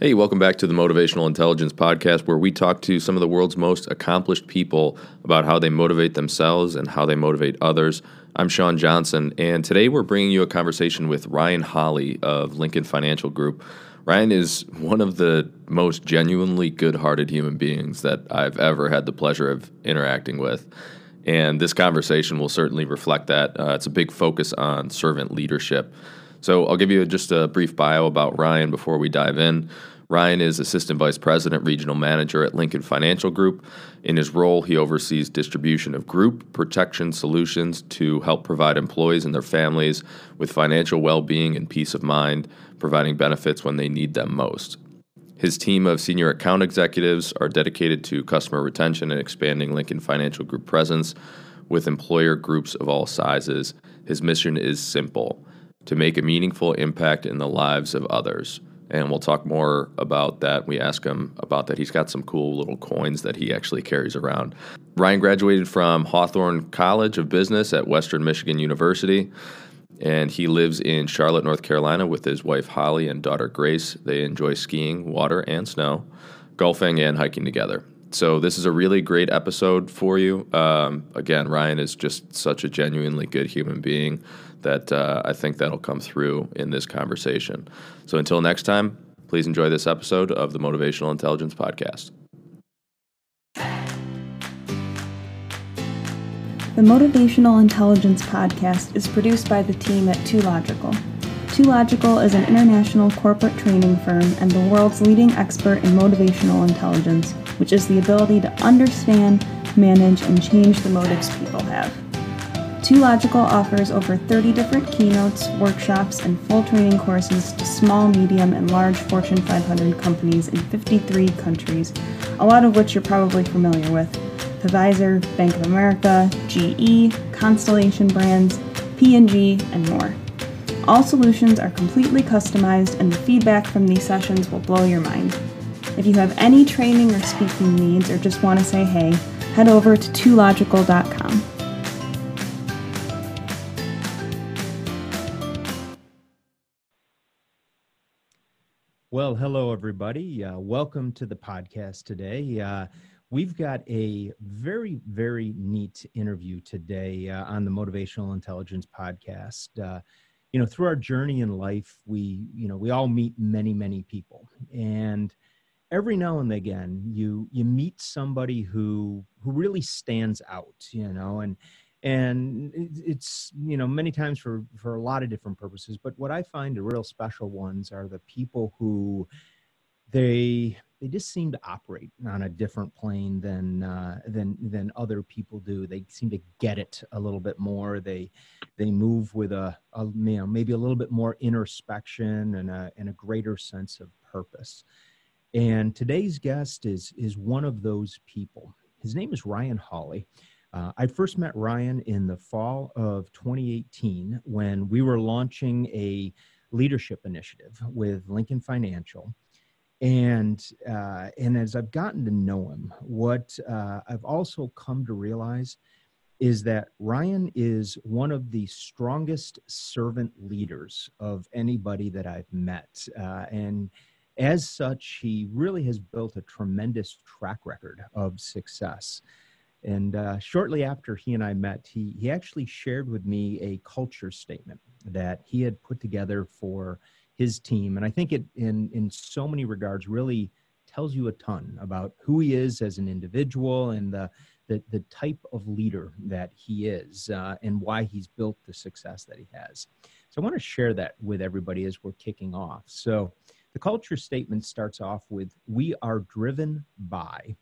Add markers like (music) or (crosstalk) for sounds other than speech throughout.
Hey, welcome back to the Motivational Intelligence Podcast, where we talk to some of the world's most accomplished people about how they motivate themselves and how they motivate others. I'm Sean Johnson, and today we're bringing you a conversation with Ryan Hawley of Lincoln Financial Group. Ryan is one of the most genuinely good hearted human beings that I've ever had the pleasure of interacting with. And this conversation will certainly reflect that. Uh, it's a big focus on servant leadership. So I'll give you just a brief bio about Ryan before we dive in. Ryan is Assistant Vice President, Regional Manager at Lincoln Financial Group. In his role, he oversees distribution of group protection solutions to help provide employees and their families with financial well being and peace of mind, providing benefits when they need them most. His team of senior account executives are dedicated to customer retention and expanding Lincoln Financial Group presence with employer groups of all sizes. His mission is simple to make a meaningful impact in the lives of others and we'll talk more about that. We ask him about that. He's got some cool little coins that he actually carries around. Ryan graduated from Haworth College of Business at Western Michigan University, and he lives in Charlotte, North Carolina with his wife Holly and daughter Grace. They enjoy skiing, water, and snow, golfing, and hiking together. So this is a really great episode for you. Um, again, Ryan is just such a genuinely good human being that uh, I think that'll come through in this conversation. So until next time, please enjoy this episode of the Motivational Intelligence Podcast. The Motivational Intelligence Podcast is produced by the team at Two Logical. Two Logical is an international corporate training firm and the world's leading expert in motivational intelligence, which is the ability to understand, manage, and change the motives people have. Two Logical offers over 30 different keynotes, workshops, and full training courses to small, medium, and large Fortune 500 companies in 53 countries, a lot of which you're probably familiar with Pfizer, Bank of America, GE, Constellation Brands, P&G, and more. All solutions are completely customized, and the feedback from these sessions will blow your mind. If you have any training or speaking needs or just want to say hey, head over to twological.com. Well, hello, everybody. Uh, welcome to the podcast today. Uh, we've got a very, very neat interview today uh, on the Motivational Intelligence podcast. Uh, you know, through our journey in life, we, you know, we all meet many, many people, and every now and again, you you meet somebody who who really stands out. You know, and and it's you know many times for for a lot of different purposes but what i find the real special ones are the people who they they just seem to operate on a different plane than uh, than than other people do. They seem to get it a little bit more. They they move with a, a you know maybe a little bit more introspection and a and a greater sense of purpose. And today's guest is is one of those people. His name is Ryan Hawley. Uh, I first met Ryan in the fall of 2018 when we were launching a leadership initiative with Lincoln Financial. And, uh, and as I've gotten to know him, what uh, I've also come to realize is that Ryan is one of the strongest servant leaders of anybody that I've met. Uh, and as such, he really has built a tremendous track record of success. And uh, shortly after he and I met, he, he actually shared with me a culture statement that he had put together for his team. And I think it, in, in so many regards, really tells you a ton about who he is as an individual and the, the, the type of leader that he is uh, and why he's built the success that he has. So I want to share that with everybody as we're kicking off. So the culture statement starts off with We are driven by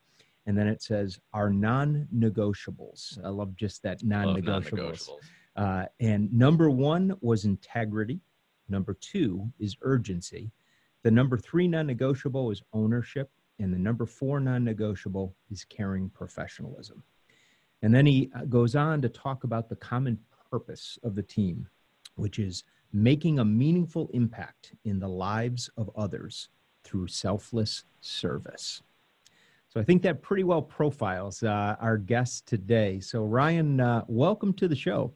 and then it says our non-negotiables. I love just that non-negotiables. Uh, and number one was integrity. Number two is urgency. The number three non-negotiable is ownership, and the number four non-negotiable is caring professionalism. And then he uh, goes on to talk about the common purpose of the team, which is making a meaningful impact in the lives of others through selfless service. So I think that pretty well profiles uh, our guest today. So Ryan, uh, welcome to the show.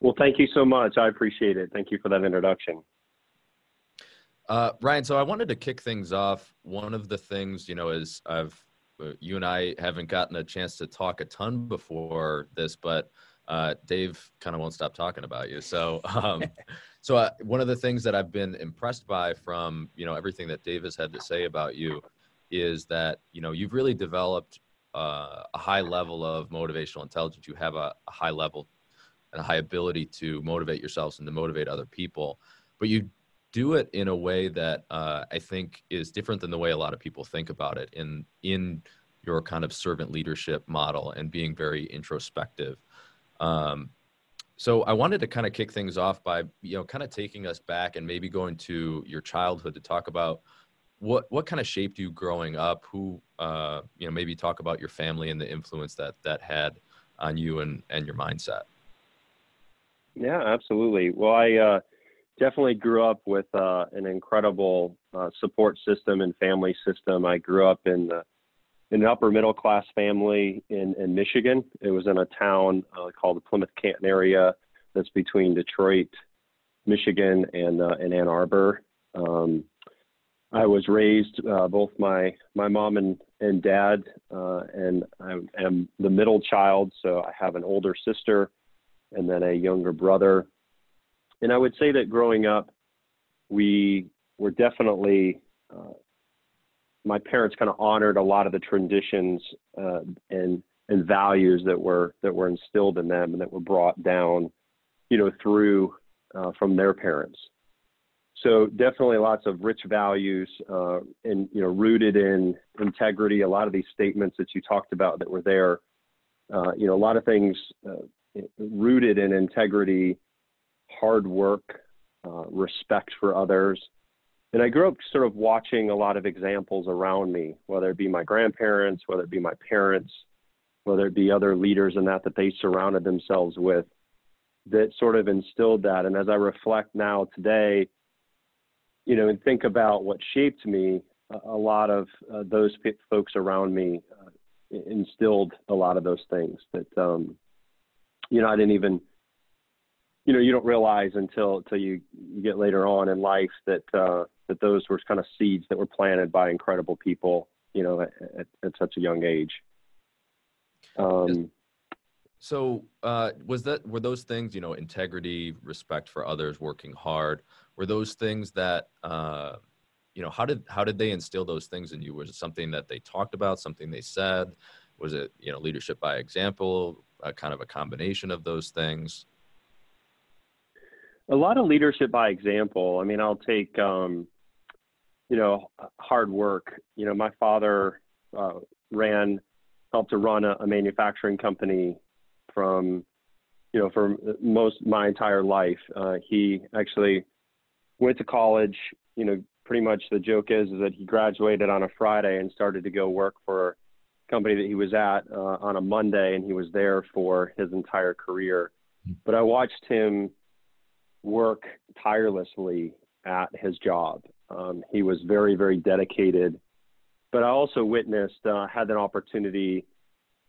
Well, thank you so much. I appreciate it. Thank you for that introduction. Uh, Ryan, so I wanted to kick things off. One of the things, you know, is I've uh, you and I haven't gotten a chance to talk a ton before this, but uh, Dave kind of won't stop talking about you. So, um, (laughs) so uh, one of the things that I've been impressed by from you know everything that Dave has had to say about you is that you know you've really developed uh, a high level of motivational intelligence. You have a, a high level and a high ability to motivate yourselves and to motivate other people, but you do it in a way that uh, I think is different than the way a lot of people think about it in in your kind of servant leadership model and being very introspective. Um, so I wanted to kind of kick things off by you know kind of taking us back and maybe going to your childhood to talk about what what kind of shaped you growing up. Who uh, you know maybe talk about your family and the influence that that had on you and and your mindset. Yeah, absolutely. Well, I uh, definitely grew up with uh, an incredible uh, support system and family system. I grew up in the in an upper middle class family in, in Michigan. It was in a town uh, called the Plymouth Canton area that's between Detroit, Michigan, and, uh, and Ann Arbor. Um, I was raised uh, both my my mom and and dad, uh, and I am the middle child, so I have an older sister and then a younger brother. And I would say that growing up, we were definitely uh, my parents kind of honored a lot of the traditions uh, and and values that were that were instilled in them and that were brought down, you know, through uh, from their parents. So definitely lots of rich values uh, and you know rooted in integrity. A lot of these statements that you talked about that were there, uh, you know, a lot of things uh, rooted in integrity, hard work, uh, respect for others, and I grew up sort of watching a lot of examples around me, whether it be my grandparents, whether it be my parents, whether it be other leaders and that that they surrounded themselves with, that sort of instilled that. And as I reflect now today, you know, and think about what shaped me, a lot of uh, those folks around me uh, instilled a lot of those things that, um, you know, I didn't even you know you don't realize until until you, you get later on in life that uh, that those were kind of seeds that were planted by incredible people you know at, at, such a young age. Um, so uh, was that were those things you know integrity respect for others working hard were those things that uh, you know how did how did they instill those things in you? Was it something that they talked about something they said? Was it you know leadership by example a kind of a combination of those things a lot of leadership by example. I mean, I'll take, um, you know, hard work. You know, my father uh, ran, helped to run a, a, manufacturing company from, you know, for most my entire life. Uh, he actually went to college. You know, pretty much the joke is, is that he graduated on a Friday and started to go work for a company that he was at uh, on a Monday, and he was there for his entire career. Hmm. But I watched him work tirelessly at his job. Um, he was very, very dedicated. But I also witnessed, uh, had an opportunity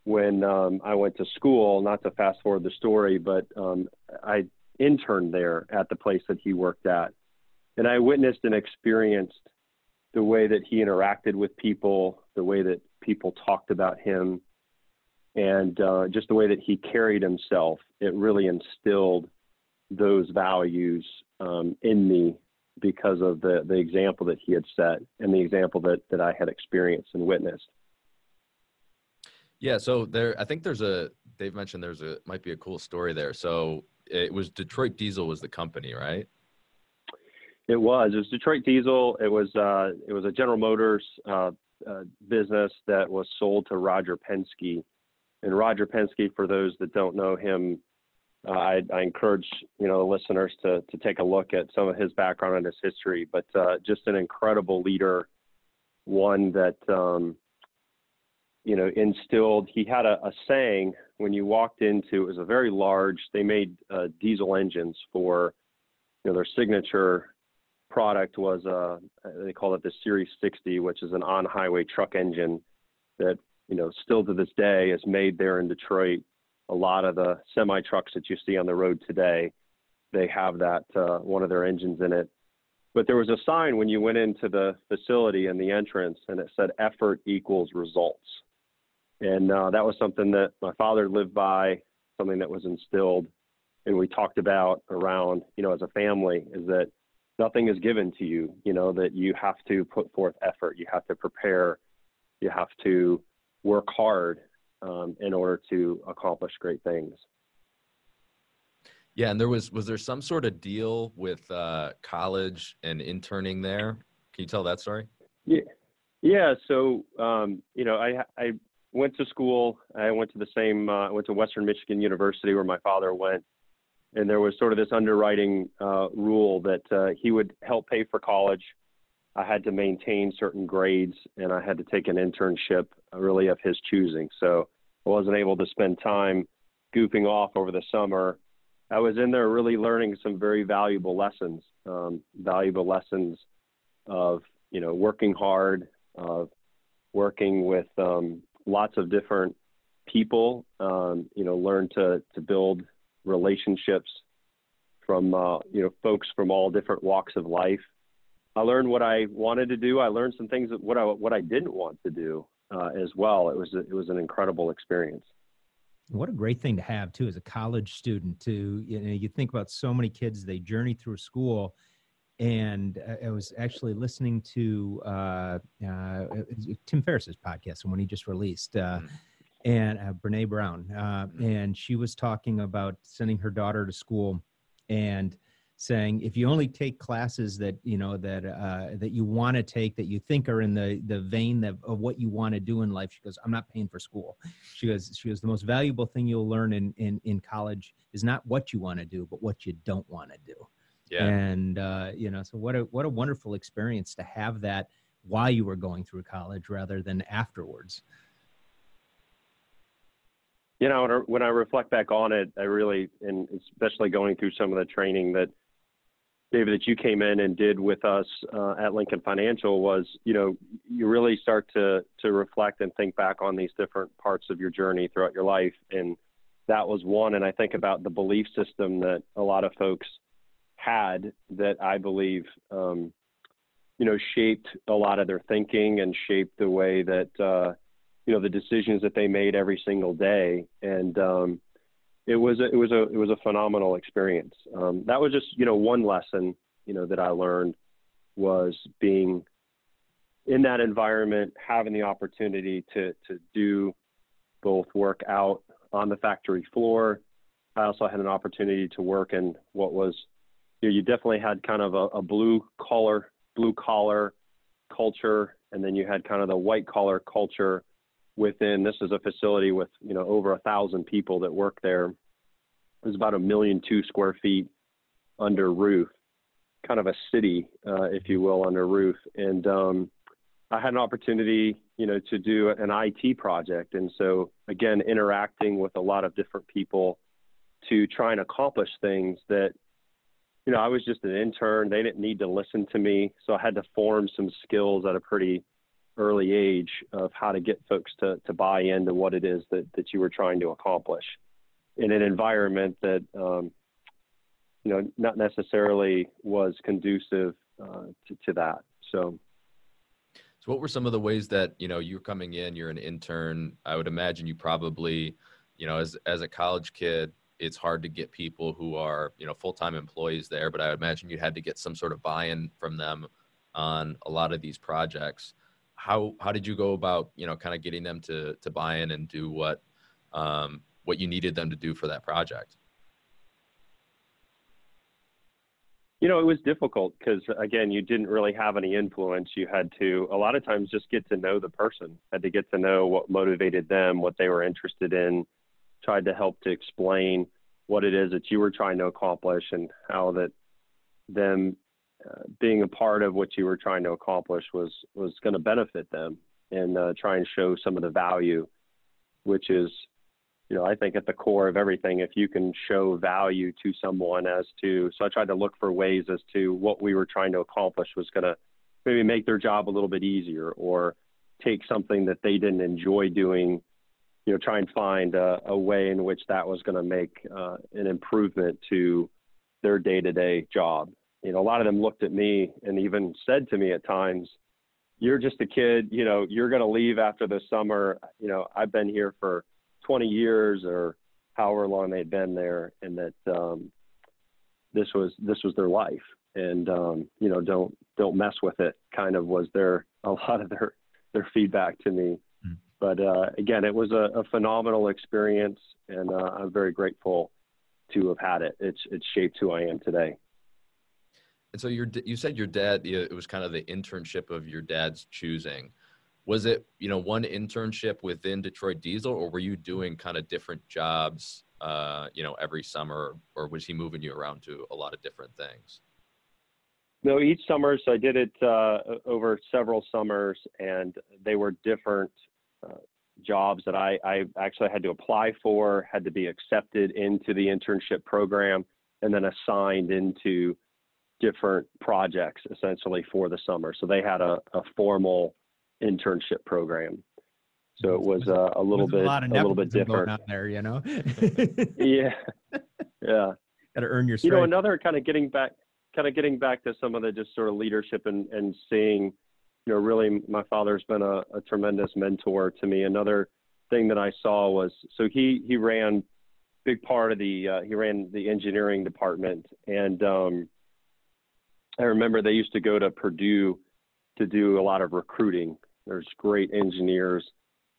when um, I went to school, not to fast forward the story, but um, I interned there at the place that he worked at. And I witnessed and experienced the way that he interacted with people, the way that people talked about him, and uh, just the way that he carried himself. It really instilled those values um, in me because of the, the example that he had set and the example that, that I had experienced and witnessed. Yeah, so there, I think there's a. Dave mentioned there's a might be a cool story there. So it was Detroit Diesel was the company, right? It was. It was Detroit Diesel. It was. Uh, it was a General Motors uh, uh, business that was sold to Roger Penske, and Roger Penske, for those that don't know him, uh, I, I, encourage you know the listeners to to take a look at some of his background and his history. But uh, just an incredible leader, one that um, you know instilled. He had a, a, saying when you walked into. It was a very large. They made uh, diesel engines for you know their signature product was uh they call it the Series 60, which is an on-highway truck engine that you know still to this day is made there in Detroit a lot of the semi trucks that you see on the road today, they have that uh, one of their engines in it. but there was a sign when you went into the facility and the entrance, and it said "effort equals results." And uh, that was something that my father lived by, something that was instilled, and we talked about around, you know, as a family, is that nothing is given to you. You know that you have to put forth effort, you have to prepare, you have to work hard um, in order to accomplish great things. Yeah, and there was was there some sort of deal with uh, college and interning there? Can you tell that story? Yeah, yeah. So um, you know, I I went to school. I went to the same. Uh, I went to Western Michigan University where my father went, and there was sort of this underwriting uh, rule that uh, he would help pay for college. I had to maintain certain grades, and I had to take an internship, uh, really of his choosing. So I wasn't able to spend time goofing off over the summer I was in there really learning some very valuable lessons, um, valuable lessons of you know working hard, of working with um, lots of different people. Um, you know, learn to to build relationships from uh, you know folks from all different walks of life. I learned what I wanted to do. I learned some things that what I what I didn't want to do uh, as well. It was a, it was an incredible experience. What a great thing to have too as a college student. To you know, you think about so many kids they journey through school, and I was actually listening to uh, uh, Tim Ferriss's podcast, when he just released, uh, mm. and uh, Brene Brown, uh, mm. and she was talking about sending her daughter to school, and saying if you only take classes that you know that uh, that you want to take that you think are in the the vein of, of what you want to do in life she goes i'm not paying for school. She goes she goes the most valuable thing you'll learn in in, in college is not what you want to do but what you don't want to do. Yeah. And uh, you know so what a what a wonderful experience to have that while you were going through college rather than afterwards. You know when I reflect back on it i really and especially going through some of the training that David, that you came in and did with us uh, at Lincoln Financial was, you know, you really start to to reflect and think back on these different parts of your journey throughout your life, and that was one. And I think about the belief system that a lot of folks had that I believe, um, you know, shaped a lot of their thinking and shaped the way that, uh, you know, the decisions that they made every single day. And um, it was a, it was a it was a phenomenal experience. Um, that was just you know one lesson you know that I learned was being in that environment, having the opportunity to to do both work out on the factory floor. I also had an opportunity to work in what was you, know, you definitely had kind of a, a blue collar blue collar culture, and then you had kind of the white collar culture within this is a facility with you know over a thousand people that work there. There's about a million two square feet under roof kind of a city uh, if you will under roof. And um, i had an opportunity you know to do an it project. And so again interacting with a lot of different people to try and accomplish things that you know i was just an intern. They didn't need to listen to me. So i had to form some skills at a pretty early age of how to get folks to, to buy into what it is that, that you were trying to accomplish in an environment that, um, you know, not necessarily was conducive uh, to, to that. So, so what were some of the ways that, you know, you're coming in, you're an intern. I would imagine you probably, you know, as, as a college kid, it's hard to get people who are, you know, full-time employees there, but I would imagine you had to get some sort of buy-in from them on a lot of these projects how how did you go about you know kind of getting them to to buy in and do what um, what you needed them to do for that project? You know, it was difficult because again, you didn't really have any influence. You had to a lot of times just get to know the person, had to get to know what motivated them, what they were interested in, tried to help to explain what it is that you were trying to accomplish and how that them being a part of what you were trying to accomplish was was going to benefit them and uh, try and show some of the value, which is, you know, I think at the core of everything. If you can show value to someone as to, so I tried to look for ways as to what we were trying to accomplish was going to maybe make their job a little bit easier or take something that they didn't enjoy doing you know, try and find a, a way in which that was going to make uh, an improvement to their day-to-day job you know, a lot of them looked at me and even said to me at times, "You're just a kid. You know, you're going to leave after the summer. You know, I've been here for 20 years or however long they'd been there, and that um, this was this was their life, and um, you know, don't don't mess with it. Kind of was their a lot of their their feedback to me. Mm. But uh, again, it was a, a phenomenal experience, and uh, I'm very grateful to have had it. It's it's shaped who I am today. And so your you said your dad it was kind of the internship of your dad's choosing. Was it you know one internship within Detroit Diesel, or were you doing kind of different jobs uh, you know every summer, or was he moving you around to a lot of different things? No, each summer. So I did it uh, over several summers, and they were different uh, jobs that I, I actually had to apply for, had to be accepted into the internship program, and then assigned into different projects essentially for the summer. So they had a, a formal internship program. So it was uh, a little bit a, a little bit different out there, you know. (laughs) (laughs) yeah, yeah. Got to earn your. You know, another kind of getting back, kind of getting back to some of the just sort of leadership and and seeing you know, really my father's been a, a tremendous mentor to me. Another thing that I saw was so he he ran big part of the uh, he ran the engineering department and um, I remember they used to go to Purdue to do a lot of recruiting. There's great engineers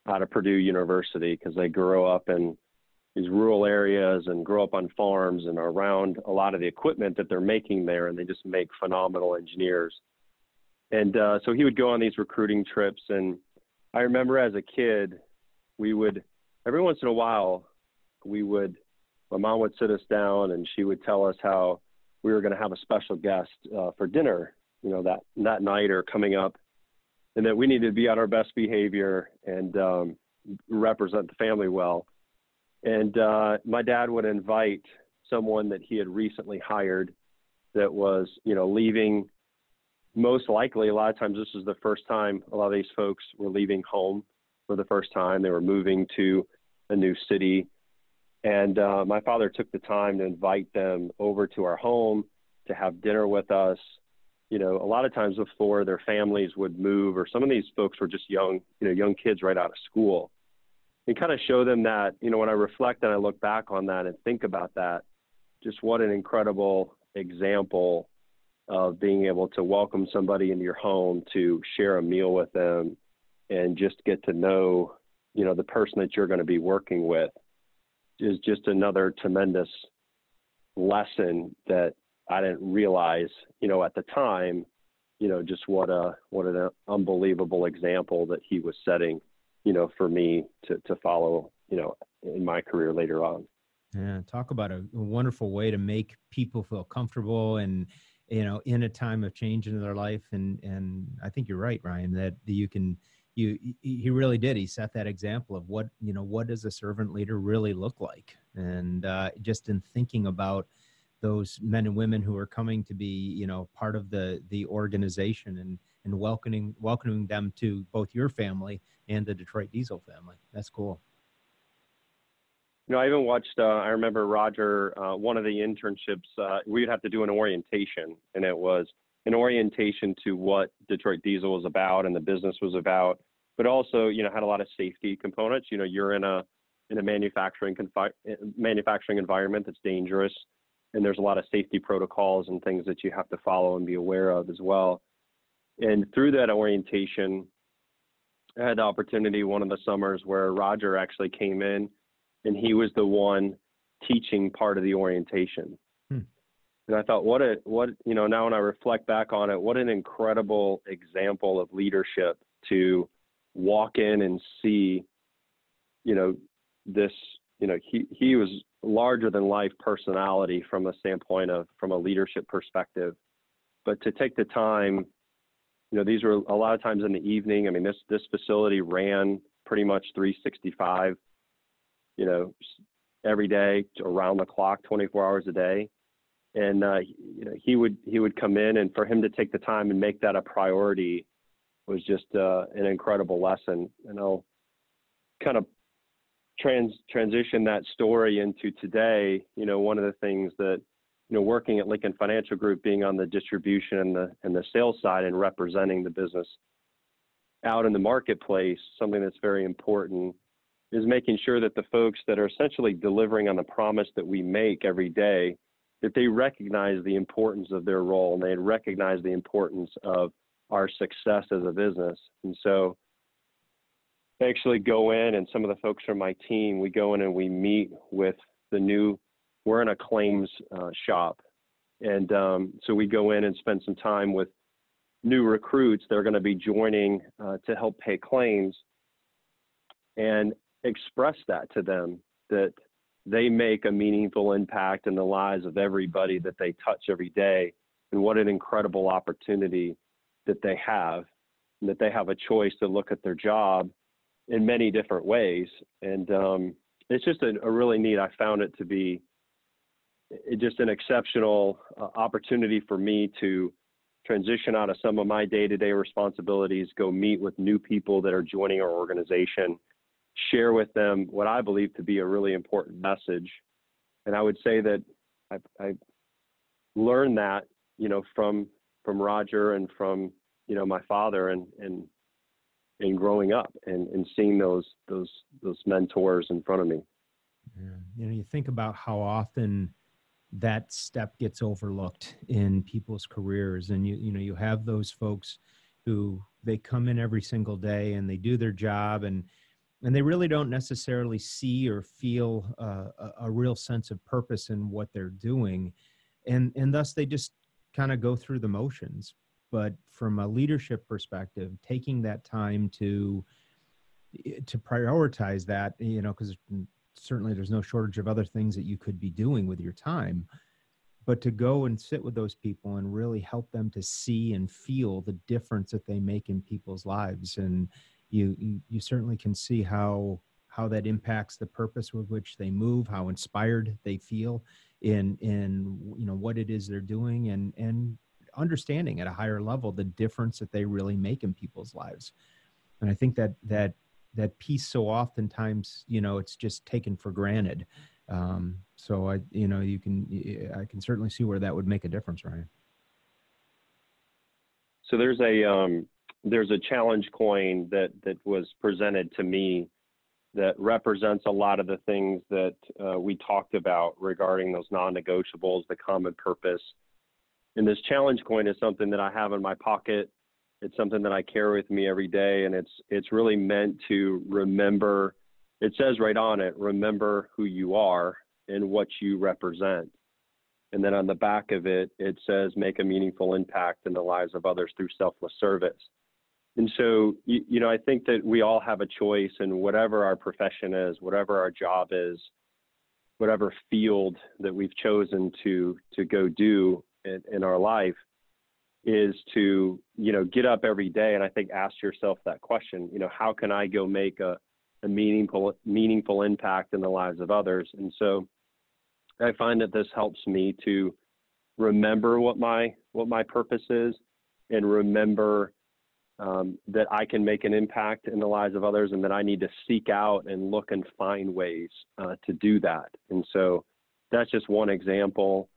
out of Purdue University because they grow up in these rural areas and grow up on farms and are around a lot of the equipment that they're making there, and they just make phenomenal engineers. And uh, so he would go on these recruiting trips. And I remember as a kid, we would, every once in a while, we would, my mom would sit us down and she would tell us how we were going to have a special guest uh, for dinner, you know, that, that night or coming up. And that we needed to be on our best behavior and um, represent the family well. And uh, my dad would invite someone that he had recently hired that was, you know, leaving most likely, a lot of times, this is the first time a lot of these folks were leaving home for the first time. They were moving to a new city. And uh, my father took the time to invite them over to our home to have dinner with us. You know, a lot of times before their families would move, or some of these folks were just young, you know, young kids right out of school, and kind of show them that, you know, when I reflect and I look back on that and think about that, just what an incredible example of being able to welcome somebody into your home to share a meal with them and just get to know you know the person that you're going to be working with is just another tremendous lesson that I didn't realize you know at the time you know just what a what an unbelievable example that he was setting you know for me to to follow you know in my career later on. Yeah talk about a, wonderful way to make people feel comfortable and you know in a time of change in their life. And and i think you're right ryan that you can you he really did he set that example of what you know what does a servant leader really look like and uh, just in thinking about those men and women who are coming to be you know part of the the organization and and welcoming welcoming them to both your family and the detroit diesel family that's cool you know, I even watched. Uh, I remember Roger. Uh, one of the internships, uh, we'd have to do an orientation, and it was an orientation to what Detroit Diesel was about and the business was about, but also, you know, had a lot of safety components. You know, you're in a in a manufacturing confi- manufacturing environment that's dangerous, and there's a lot of safety protocols and things that you have to follow and be aware of as well. And through that orientation, I had the opportunity one of the summers where Roger actually came in and he was the one teaching part of the orientation. Hmm. And I thought, what a what you know now when I reflect back on it, what an incredible example of leadership to walk in and see, you know, this you know he he was larger than life personality from a standpoint of from a leadership perspective, but to take the time, you know, these were a lot of times in the evening. I mean, this this facility ran pretty much 365 you know, every day around the clock, 24 hours a day. And uh, you know, he would he would come in, and for him to take the time and make that a priority was just uh, an incredible lesson. And I'll kind of trans transition that story into today. You know, one of the things that you know, working at Lincoln Financial Group, being on the distribution and the and the sales side and representing the business out in the marketplace, something that's very important is making sure that the folks that are essentially delivering on the promise that we make every day, that they recognize the importance of their role and they recognize the importance of our success as a business. And so I actually go in and some of the folks from my team, we go in and we meet with the new, we're in a claims uh, shop. And um, so we go in and spend some time with new recruits that are going to be joining uh, to help pay claims and express that to them that they make a meaningful impact in the lives of everybody that they touch every day and what an incredible opportunity that they have that they have a choice to look at their job in many different ways and um, it's just a, a, really neat i found it to be just an exceptional uh, opportunity for me to transition out of some of my day-to-day responsibilities go meet with new people that are joining our organization share with them what I believe to be a really important message. And I would say that I, I learned that, you know, from from Roger and from you know my father and and and growing up and, and seeing those those those mentors in front of me. Yeah. You know, you think about how often that step gets overlooked in people's careers, and you you know you have those folks who they come in every single day and they do their job and and they really don't necessarily see or feel uh, a, a, real sense of purpose in what they're doing and and thus they just kind of go through the motions but from a leadership perspective taking that time to eh, to prioritize that you know because certainly there's no shortage of other things that you could be doing with your time but to go and sit with those people and really help them to see and feel the difference that they make in people's lives. And you, you, you certainly can see how how that impacts the purpose with which they move, how inspired they feel in in you know what it is they're doing, and and understanding at a higher level the difference that they really make in people's lives. And I think that that that piece so oftentimes you know it's just taken for granted. Um, so I you know you can I can certainly see where that would make a difference, Ryan. So there's a um, there's a challenge coin that that was presented to me that represents a lot of the things that uh, we talked about regarding those non-negotiables, the common purpose. And this challenge coin is something that I have in my pocket. It's something that I carry with me every day, and it's it's really meant to remember. It says right on it, remember who you are and what you represent. And then on the back of it, it says make a meaningful impact in the lives of others through selfless service. And so, you, you, know, I think that we all have a choice and whatever our profession is, whatever our job is, whatever field that we've chosen to to go do in, in our life, is to you know get up every day and I think ask yourself that question. You know, how can I go make a a meaningful meaningful impact in the lives of others? And so, I find that this helps me to remember what my what my purpose is and remember um, that I can make an impact in the lives of others and that I need to seek out and look and find ways uh, to do that. And so that's just one example.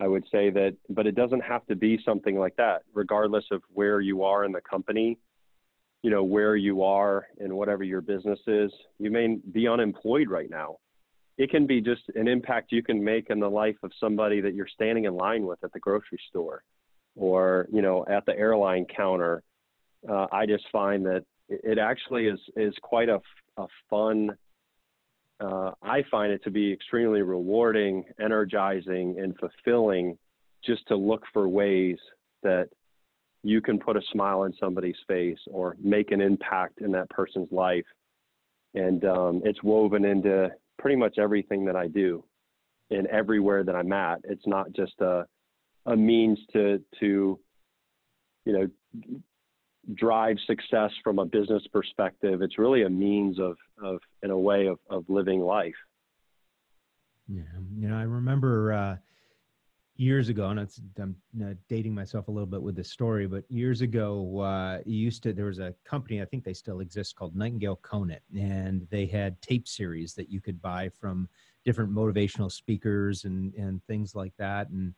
I would say that, but it doesn't have to be something like that, regardless of where you are in the company, you know, where you are in whatever your business is. You may be unemployed right now. It can be just an impact you can make in the life of somebody that you're standing in line with at the grocery store or, you know, at the airline counter uh, I just find that it actually is is quite a, a fun. Uh, I find it to be extremely rewarding, energizing, and fulfilling just to look for ways that you can put a smile on somebody's face or make an impact in that person's life. And um, it's woven into pretty much everything that I do and everywhere that I'm at. It's not just a, a means to, to, you know, drive success from a business perspective. It's really a means of, of in a way, of, of living life. Yeah. You know, I remember uh, years ago, and it's, I'm dating myself a little bit with this story, but years ago, uh, used to, there was a company, I think they still exist called Nightingale Conant, and they had tape series that you could buy from different motivational speakers and and things like that and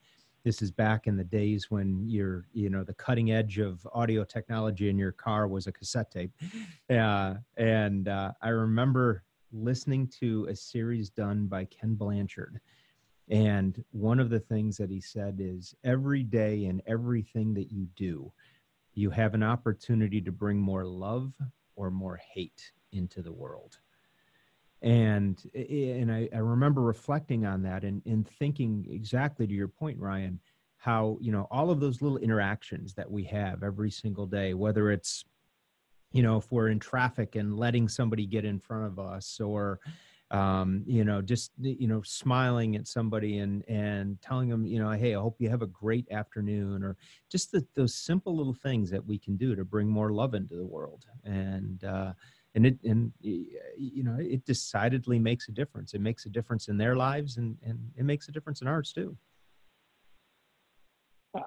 this is back in the days when you're you know the cutting edge of audio technology in your car was a cassette tape. (laughs) Uh, and uh, i remember listening to a series done by ken blanchard. And one of the things that he said is every day and everything that you do you have an opportunity to bring more love or more hate into the world and and I, I remember reflecting on that and, and thinking exactly to your point ryan how you know all of those little interactions that we have every single day whether it's you know if we're in traffic and letting somebody get in front of us or um, you know just you know smiling at somebody and and telling them you know hey i hope you have a great afternoon or just the, those simple little things that we can do to bring more love into the world. And uh, and it and you know it decidedly makes a difference. It makes a difference in their lives and and it makes a difference in ours too.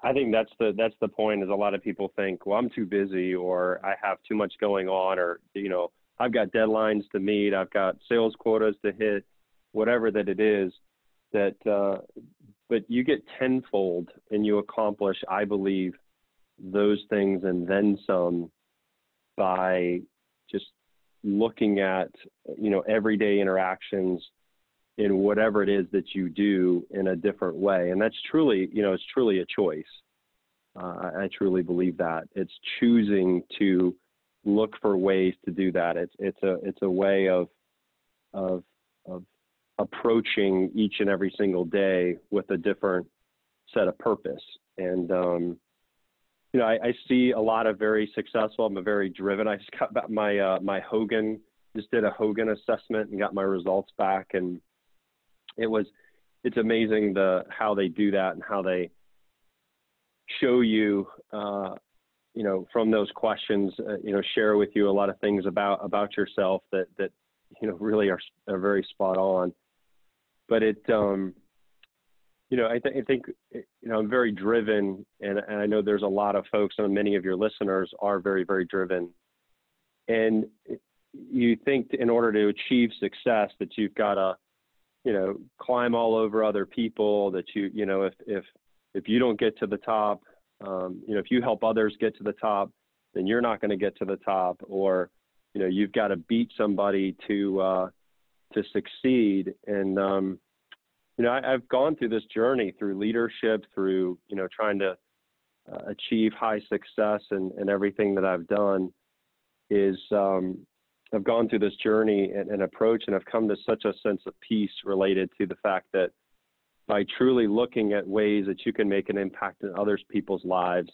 I think that's the that's the point is a lot of people think well i'm too busy or i have too much going on or you know i've got deadlines to meet i've got sales quotas to hit whatever that it is that uh, but you get tenfold and you accomplish i believe those things and then some by just looking at you know everyday interactions in whatever it is that you do in a different way. And that's truly you know it's truly a choice. Uh, I, truly believe that. It's choosing to look for ways to do that. It's it's a it's a way of of of approaching each and every single day with a different set of purpose. And um, you know, I, I, see a lot of very successful. I'm a very driven. I just got my uh, my Hogan, just did a Hogan assessment and got my results back, and it was, it's amazing the how they do that and how they show you, uh, you know, from those questions, uh, you know, share with you a lot of things about about yourself that that you know really are are very spot on. But it, um, you know, I, th- I, think, you know, I'm very driven, and, and I know there's a lot of folks, and many of your listeners are very, very driven. And you think in order to achieve success that you've got to, you know, climb all over other people. That you, you know, if if if you don't get to the top, um, you know, if you help others get to the top, then you're not going to get to the top. Or, you know, you've got to beat somebody to uh, to succeed. And um, you know, I, have gone through this journey through leadership, through, you know, trying to uh, achieve high success and, and everything that I've done is um, I've gone through this journey and, and approach, and I've come to such a sense of peace related to the fact that by truly looking at ways that you can make an impact in others people's lives,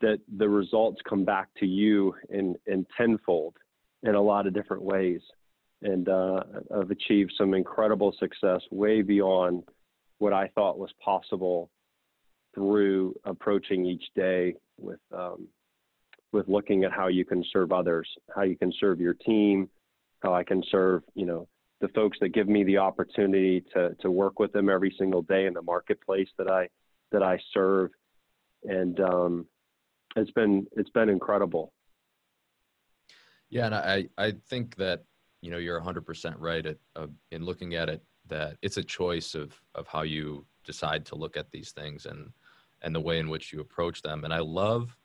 that the results come back to you in, in tenfold in a lot of different ways and uh, I've achieved some incredible success way beyond what I thought was possible through approaching each day with um, with looking at how you can serve others, how you can serve your team, how I can serve you know the folks that give me the opportunity to to work with them every single day in the marketplace that I that I serve, and um, it's been it's been incredible. Yeah, and I I think that you know you're 100% right at, uh, in looking at it that it's a choice of of how you decide to look at these things and and the way in which you approach them. And i love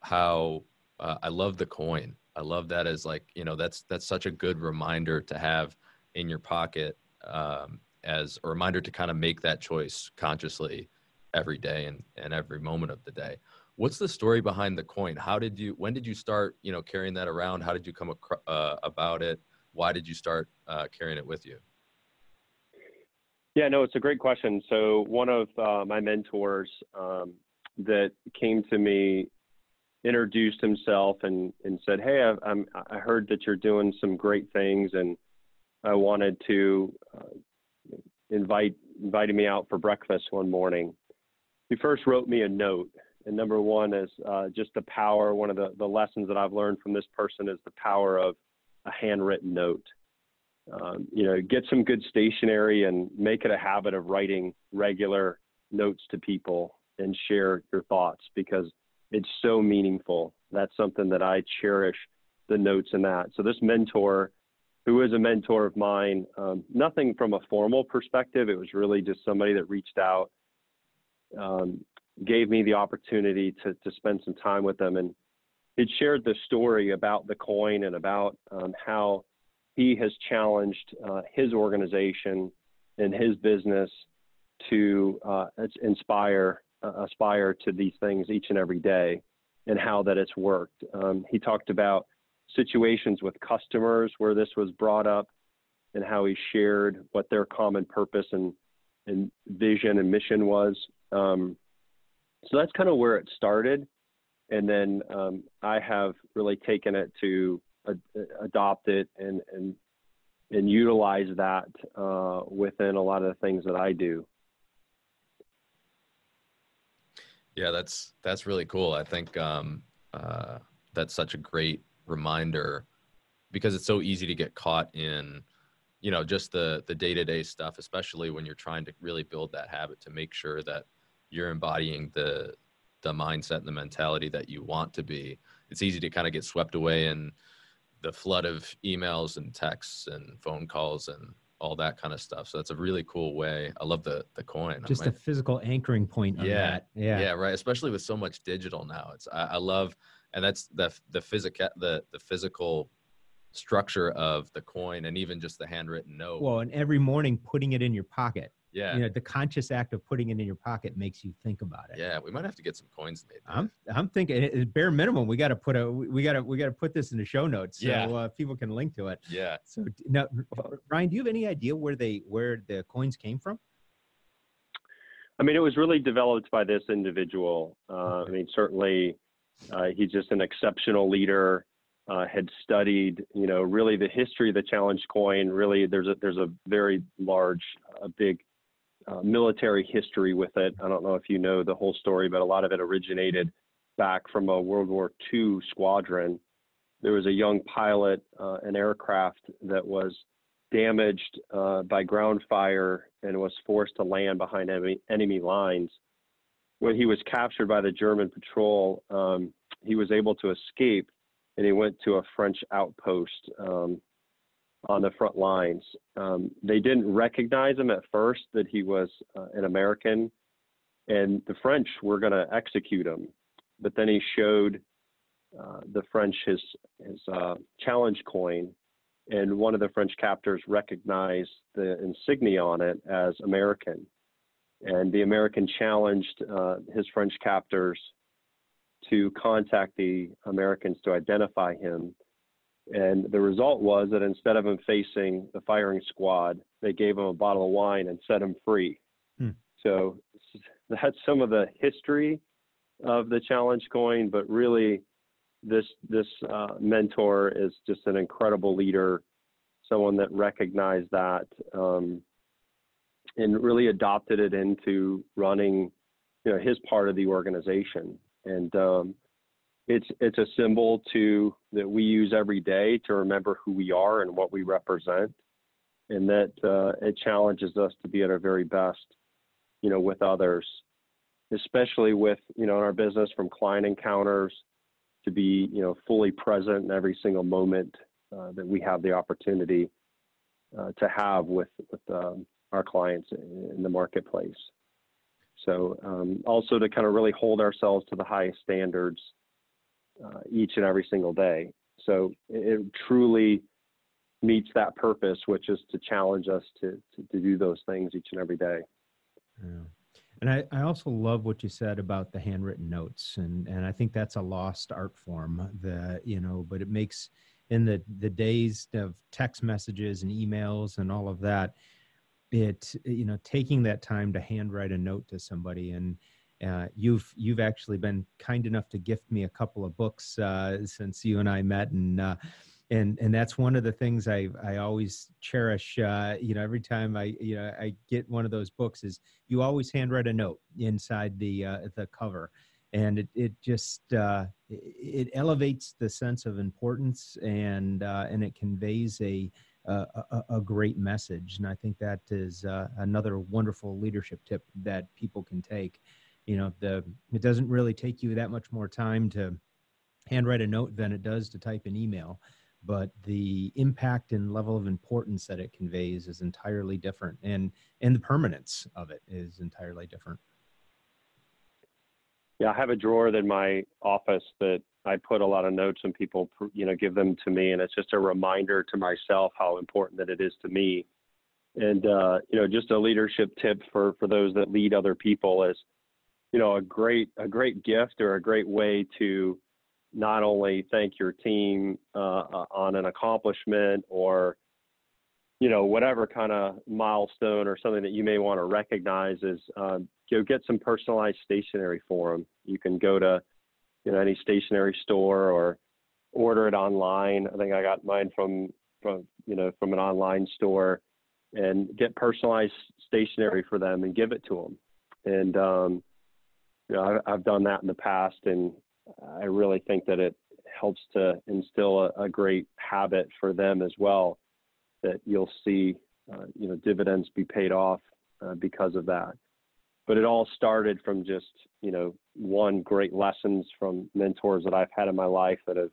how uh, i love the coin. I love that as like you know that's that's such a good reminder to have in your pocket um, as a reminder to kind of make that choice consciously every day and, and every moment of the day. What's the story behind the coin? How did you when did you start you know carrying that around? How did you come uh, about it why did you start uh, carrying it with you? Yeah, no, it's a great question. So one of uh, my mentors um, that came to me introduced himself and, and said, "Hey, I, I'm, I heard that you're doing some great things, and I wanted to uh, invite invited me out for breakfast one morning." He first wrote me a note, and number one is uh, just the power. One of the, the lessons that I've learned from this person is the power of a handwritten note. Um, you know, get some good stationery and make it a habit of writing regular notes to people and share your thoughts because it's so meaningful. That's something that I cherish the notes in that. So this mentor who is a mentor of mine. Um, nothing from a formal perspective. It was really just somebody that reached out, um, gave me the opportunity to, to spend some time with them. And he shared the story about the coin and about um, how he has challenged uh, his organization and his business to uh, inspire, uh, aspire to these things each and every day and how that it's worked. Um, he talked about situations with customers where this was brought up and how he shared what their common purpose and, and vision and mission was. Um, so that's kind of where it started. And then um, I have really taken it to adopt it and, and, and utilize that uh, within a lot of the things that I do. Yeah, that's that's really cool. I think um, uh, that's such a great reminder because it's so easy to get caught in you know just the the day-to-day stuff especially when you're trying to really build that habit to make sure that you're embodying the the mindset and the mentality that you want to be. It's easy to kind of get swept away in the flood of emails and texts and phone calls and all that kind of stuff. So that's a really cool way. I love the the coin. Just a physical anchoring point yeah. that. yeah. Yeah right. Especially with so much digital now. It's i, I love and that's the the physical the the physical structure of the coin and even just the handwritten note. Well, and every morning putting it in your pocket. Yeah. You know, the conscious act of putting it in your pocket makes you think about it. Yeah, we might have to get some coins made. I'm I'm thinking bare minimum we got to put a we got to we got to put this in the show notes so yeah. uh, people can link to it. Yeah. So now Ryan, do you have any idea where they where the coins came from? I mean, it was really developed by this individual. Uh, I mean, certainly uh, he's just an exceptional leader. Uh, had studied, you know, really the history of the challenge coin. Really, there's a there's a very large, a big uh, military history with it. I don't know if you know the whole story, but a lot of it originated back from a World War II squadron. There was a young pilot, uh, an aircraft that was damaged uh, by ground fire and was forced to land behind enemy, enemy lines when he was captured by the German patrol, um, he was able to escape and he went to a French outpost um, on the front lines. Um, they didn't recognize him at first that he was uh, an American, and the French were going to execute him. But then he showed uh, the French his his uh, challenge coin, and one of the French captors recognized the insignia on it as American and the American challenged uh, his French captors to contact the Americans to identify him. And the result was that instead of him facing the firing squad, they gave him a bottle of wine and set him free. Hmm. So that's some of the history of the challenge coin, but really, this this uh, mentor is just an incredible leader, someone that recognized that um, and really adopted it into running, you know, his part of the organization. And um, it's it's a symbol to that we use every day to remember who we are and what we represent, and that uh, it challenges us to be at our very best, you know, with others, especially with you know in our business from client encounters to be you know fully present in every single moment uh, that we have the opportunity uh, to have with with um, our clients in the marketplace. So um, also to kind of really hold ourselves to the highest standards uh, each and every single day. So it, it, truly meets that purpose, which is to challenge us to, to, to do those things each and every day. Yeah. And I, I also love what you said about the handwritten notes. And, and I think that's a lost art form that, you know, but it makes in the, the days of text messages and emails and all of that, it you know taking that time to handwrite a note to somebody and uh, you've you've actually been kind enough to gift me a couple of books uh, since you and I met, and uh, and and that's one of the things I I always cherish. Uh, you know, every time I you know I get one of those books, is you always handwrite a note inside the uh, the cover, and it it just uh, it elevates the sense of importance and and it conveys a a, a, great message. And I think that is uh, another wonderful leadership tip that people can take. You know, the it doesn't really take you that much more time to handwrite a note than it does to type an email. but the impact and level of importance that it conveys is entirely different and and the permanence of it is entirely different yeah i have a drawer in my office that i put a lot of notes and people you know give them to me and it's just a reminder to myself how important that it is to me and uh, you know just a leadership tip for for those that lead other people is you know a great a great gift or a great way to not only thank your team uh, uh, on an accomplishment or you know whatever kind of milestone or something that you may want to recognize is uh, go get some personalized stationery for them. You can go to you know any stationery store or order it online. I think I got mine from from you know from an online store and get personalized stationery for them and give it to them. And um, you know I, I've done that in the past and I really think that it helps to instill a, a great habit for them as well. That you'll see, uh, you know, dividends be paid off uh, because of that. But it all started from just, you know, one great lessons from mentors that I've had in my life that have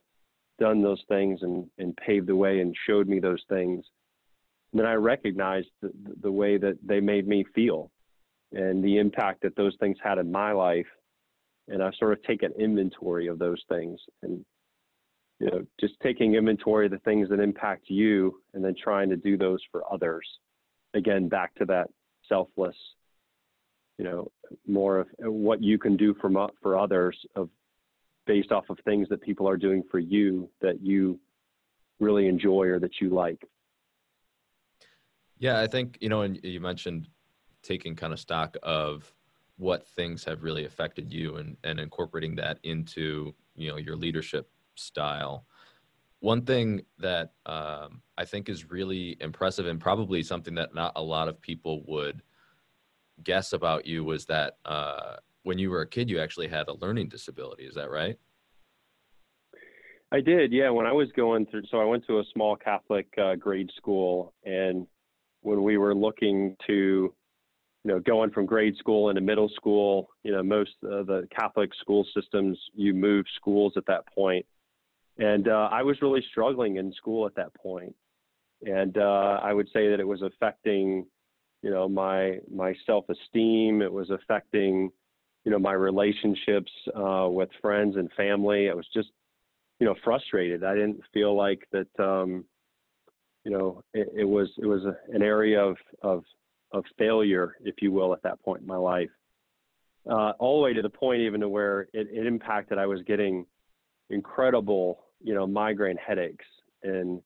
done those things and, and paved the way and showed me those things. And then I recognized the, the way that they made me feel and the impact that those things had in my life. And I sort of take an inventory of those things and you know just taking inventory of the things that impact you and then trying to do those for others. Again back to that selfless you know more of what you can do for for others of based off of things that people are doing for you that you really enjoy or that you like. Yeah i think you know and you mentioned taking kind of stock of what things have really affected you and, and incorporating that into you know your leadership style. One thing that um, i think is really impressive and probably something that not a lot of people would guess about you was that uh, when you were a kid you actually had a learning disability. Is that right? I did yeah. When i was going through so i went to a small catholic uh, grade school and when we were looking to you know, going from grade school into middle school, you know, most of the Catholic school systems, you move schools at that point. And uh, I was really struggling in school at that point. And uh, I would say that it was affecting, you know, my my self-esteem. It was affecting, you know, my relationships uh, with friends and family. I was just, you know, frustrated. I didn't feel like that, um, you know, it, it was it was an area of of of failure, if you will, at that point in my life. Uh, all the way to the point even to where it, it impacted. I was getting incredible, you know, migraine headaches. And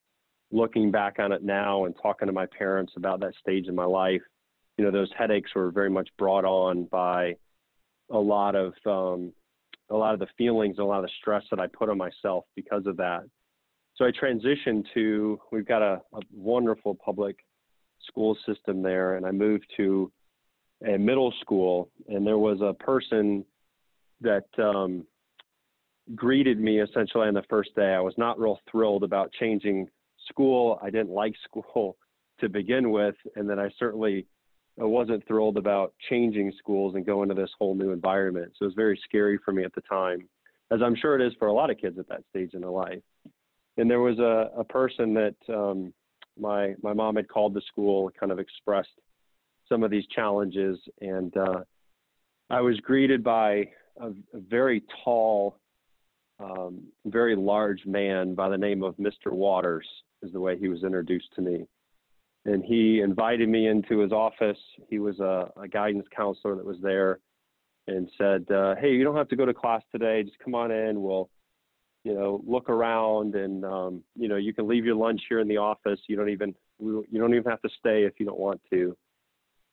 looking back on it now and talking to my parents about that stage in my life, you know, those headaches were very much brought on by a lot of um, a lot of the feelings, a lot of the stress that I put on myself because of that. So I transitioned to we've got a, a wonderful public school system there, and I moved to a middle school, and there was a person that um, greeted me essentially on the first day. I was not real thrilled about changing school. I didn't (laughs) like school to begin with, and then I certainly I wasn't thrilled about changing schools and going to this whole new environment. So it was very scary for me at the time, as I'm sure it is for a lot of kids at that stage in their life. And there was a, a person that um, my my mom had called the school, kind of expressed some of these challenges, and uh, I was greeted by a, a very tall, um, very large man by the name of Mr. Waters, is the way he was introduced to me. And he invited me into his office. He was a, a guidance counselor that was there, and said, uh, "Hey, you don't have to go to class today. Just come on in. We'll you know, look around and, um, you know, you can leave your lunch here in the office. You don't even, you don't even have to stay if you don't want to.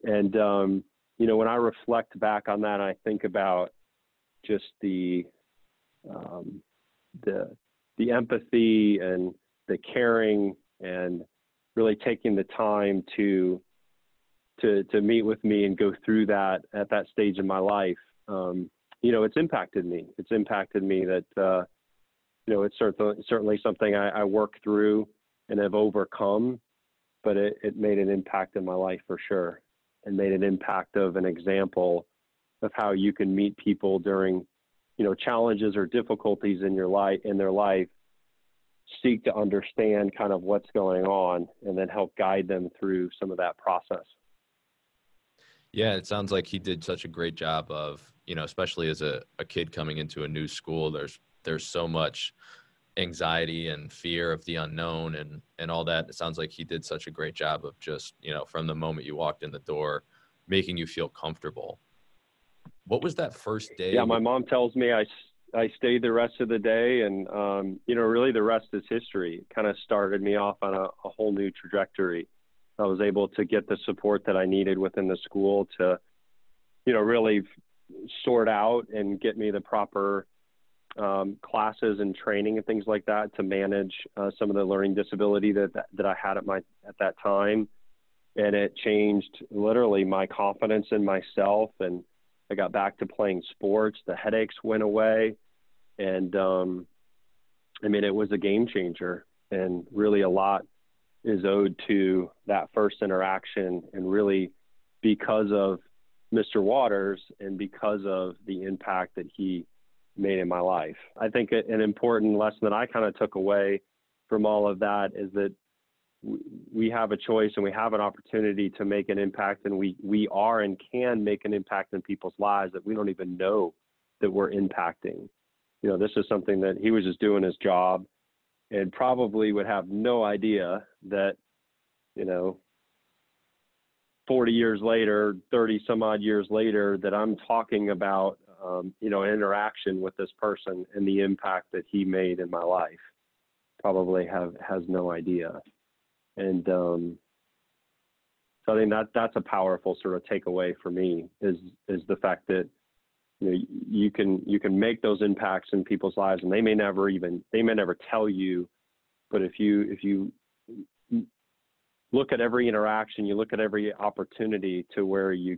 And, um, you know, when I reflect back on that, I think about just the, um, the, the empathy and the caring and really taking the time to, to, to meet with me and go through that at that stage in my life. Um, you know, it's impacted me. It's impacted me that, uh, you know, it's certainly certainly something I, I work through and have overcome, but it, it made an impact in my life for sure, and made an impact of an example of how you can meet people during, you know, challenges or difficulties in your life in their life, seek to understand kind of what's going on and then help guide them through some of that process. Yeah, it sounds like he did such a great job of, you know, especially as a, a kid coming into a new school, there's there's so much anxiety and fear of the unknown and and all that. It sounds like he did such a great job of just, you know, from the moment you walked in the door, making you feel comfortable. What was that first day? Yeah, my mom tells me I I stayed the rest of the day, and um, you know, really the rest is history. It kind of started me off on a, a whole new trajectory. I was able to get the support that I needed within the school to, you know, really sort out and get me the proper um, classes and training and things like that to manage uh, some of the learning disability that, that, that I had at my at that time, and it changed literally my confidence in myself, and I got back to playing sports. The headaches went away, and um, I mean it was a game changer, and really a lot is owed to that first interaction, and really because of Mr. Waters and because of the impact that he made in my life. I think an important lesson that I kind of took away from all of that is that we have a choice and we have an opportunity to make an impact and we we are and can make an impact in people's lives that we don't even know that we're impacting you know this is something that he was just doing his job and probably would have no idea that you know 40 years later 30 some odd years later that i'm talking about um, you know, interaction with this person and the impact that he made in my life. Probably have has no idea, and um, so I think that that's a powerful sort of takeaway for me is is the fact that you know you can you can make those impacts in people's lives, and they may never even they may never tell you, but if you if you look at every interaction, you look at every opportunity to where you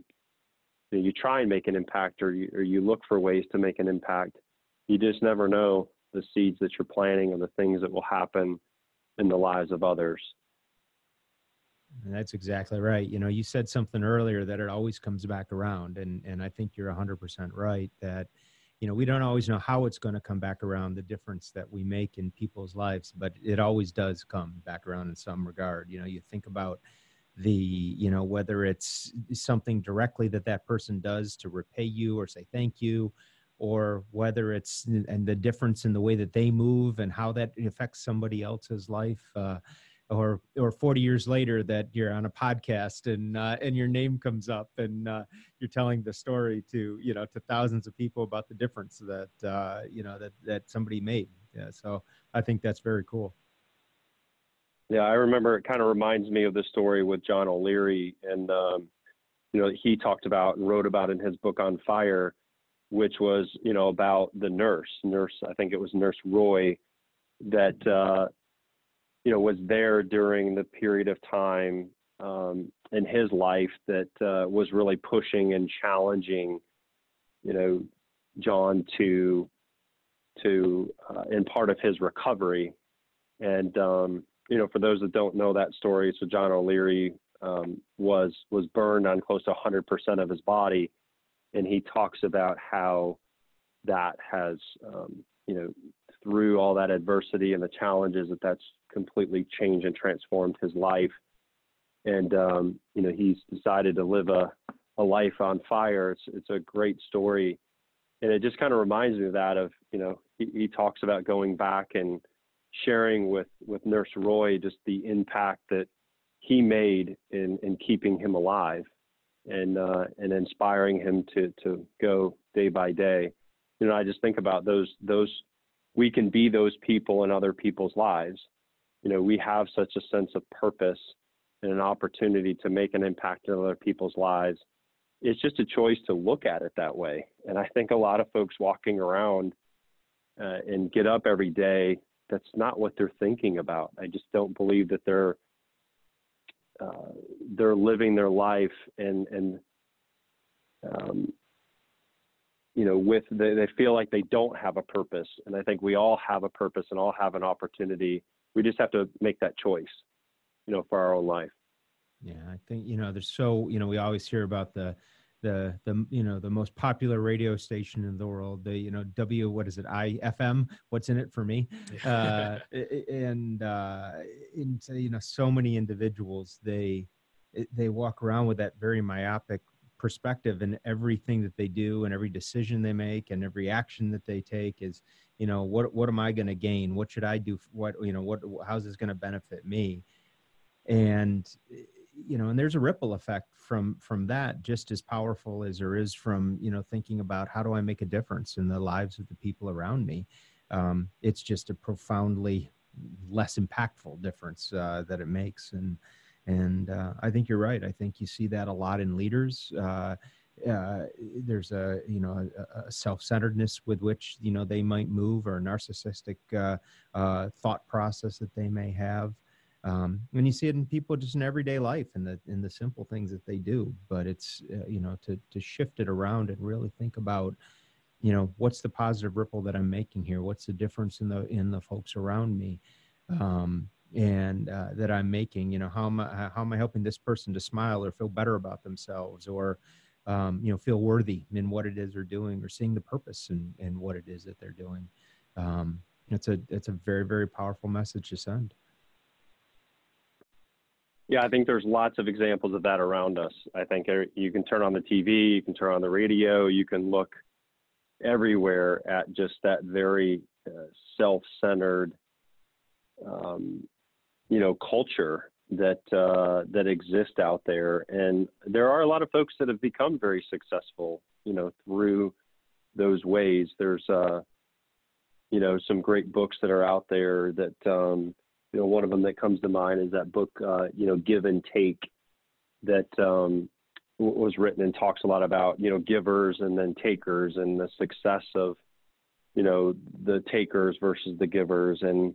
you, know, you try and make an impact or you, or you look for ways to make an impact. You just never know the seeds that you're planting and the things that will happen in the lives of others. That's exactly right. You know, you said something earlier that it always comes back around, and and I think you're 100% right that you know we don't always know how it's going to come back around the difference that we make in people's lives, but it always does come back around in some regard. You know, you think about the you know whether it's something directly that that person does to repay you or say thank you or whether it's and the difference in the way that they move and how that affects somebody else's life uh, or or 40 years later that you're on a podcast and uh, and your name comes up and uh, you're telling the story to you know to thousands of people about the difference that uh, you know that that somebody made. Yeah so i think that's very cool yeah, I remember it kind of reminds me of the story with John O'Leary, and um, you know he talked about and wrote about in his book on fire, which was you know about the nurse, nurse I think it was Nurse Roy, that uh, you know was there during the period of time um, in his life that uh, was really pushing and challenging, you know, John to to uh, in part of his recovery, and um, you know, for those that don't know that story, so John O'Leary um, was was burned on close to 100% of his body, and he talks about how that has, um, you know, through all that adversity and the challenges that that's completely changed and transformed his life, and um, you know, he's decided to live a a life on fire. It's it's a great story, and it just kind of reminds me of that. Of you know, he, he talks about going back and sharing with with Nurse Roy just the impact that he made in in keeping him alive and uh, and inspiring him to to go day by day. You know, I just think about those those we can be those people in other people's lives. You know, we have such a sense of purpose and an opportunity to make an impact in other people's lives. It's just a choice to look at it that way. And I think a lot of folks walking around uh, and get up every day that's not what they're thinking about. I just don't believe that they're uh, they're living their life and and um, you know with they, they feel like they don't have a purpose. And i think we all have a purpose and all have an opportunity. We just have to make that choice you know for our own life. Yeah i think you know there's so you know we always hear about the the the you know the most popular radio station in the world. The you know w what is it? Ifm what's in it for me? Uh, (laughs) and uh and you know so many individuals they they walk around with that very myopic perspective and everything that they do and every decision they make and every action that they take is you know what what am i going to gain? What should i do what you know what how's this going to benefit me? And you know and there's a ripple effect from from that just as powerful as there is from you know thinking about how do i make a difference in the lives of the people around me? Um, it's just a profoundly less impactful difference uh, that it makes. And and uh, i think you're right. I think you see that a lot in leaders. Uh, uh, there's a you know a, a, self-centeredness with which you know they might move or a narcissistic uh, uh, thought process that they may have um, and you see it in people just in everyday life and the in the simple things that they do but it's uh, you know to to shift it around and really think about you know what's the positive ripple that i'm making here? What's the difference in the in the folks around me um, and uh, that i'm making? You know how am i how am i helping this person to smile or feel better about themselves or um, you know feel worthy in what it is they're doing or seeing the purpose in, in what it is that they're doing? Um, it's a it's a very very powerful message to send yeah, I think there's lots of examples of that around us. I think er, you can turn on the TV, you can turn on the radio, you can look everywhere at just that very uh, self-centered, um, you know, culture that uh, that exists out there. And there are a lot of folks that have become very successful, you know, through those ways. There's, uh, you know, some great books that are out there that um, you know, one of them that comes to mind is that book, uh, you know, Give and Take, that um, was written and talks a lot about, you know, givers and then takers and the success of, you know, the takers versus the givers. And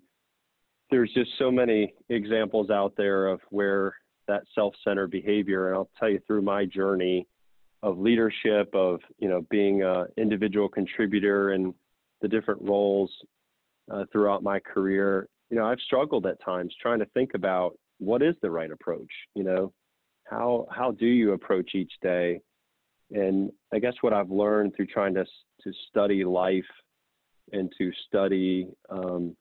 there's just so many examples out there of where that self-centered behavior, and I'll tell you through my journey of leadership, of, you know, being an individual contributor and the different roles uh, throughout my career, you know, I've struggled at times trying to think about what is the right approach. You know, how how do you approach each day? And I guess what I've learned through trying to to study life and to study, um,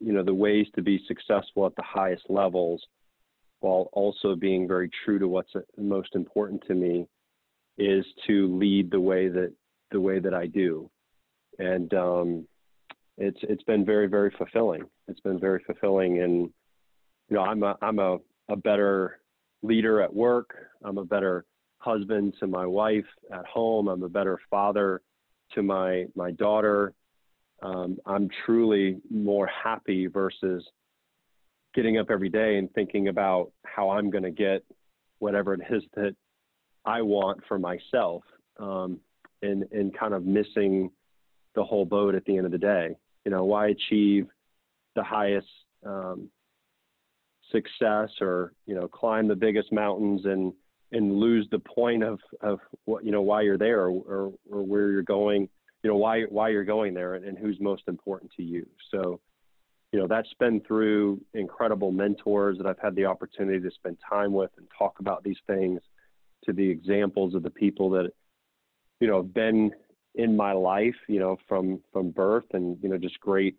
you know, the ways to be successful at the highest levels, while also being very true to what's most important to me, is to lead the way that the way that I do. And um, it's it's been very very fulfilling. It's been very fulfilling, and you know I'm a I'm a, a better leader at work. I'm a better husband to my wife at home. I'm a better father to my my daughter. Um, I'm truly more happy versus getting up every day and thinking about how I'm going to get whatever it is that I want for myself, um, and and kind of missing the whole boat at the end of the day. You know, why achieve the highest um, success or you know climb the biggest mountains and and lose the point of of what you know why you're there or, or, or where you're going you know why why you're going there and, and who's most important to you. So you know that's been through incredible mentors that I've had the opportunity to spend time with and talk about these things to the examples of the people that you know have been in my life, you know, from from birth, and you know, just great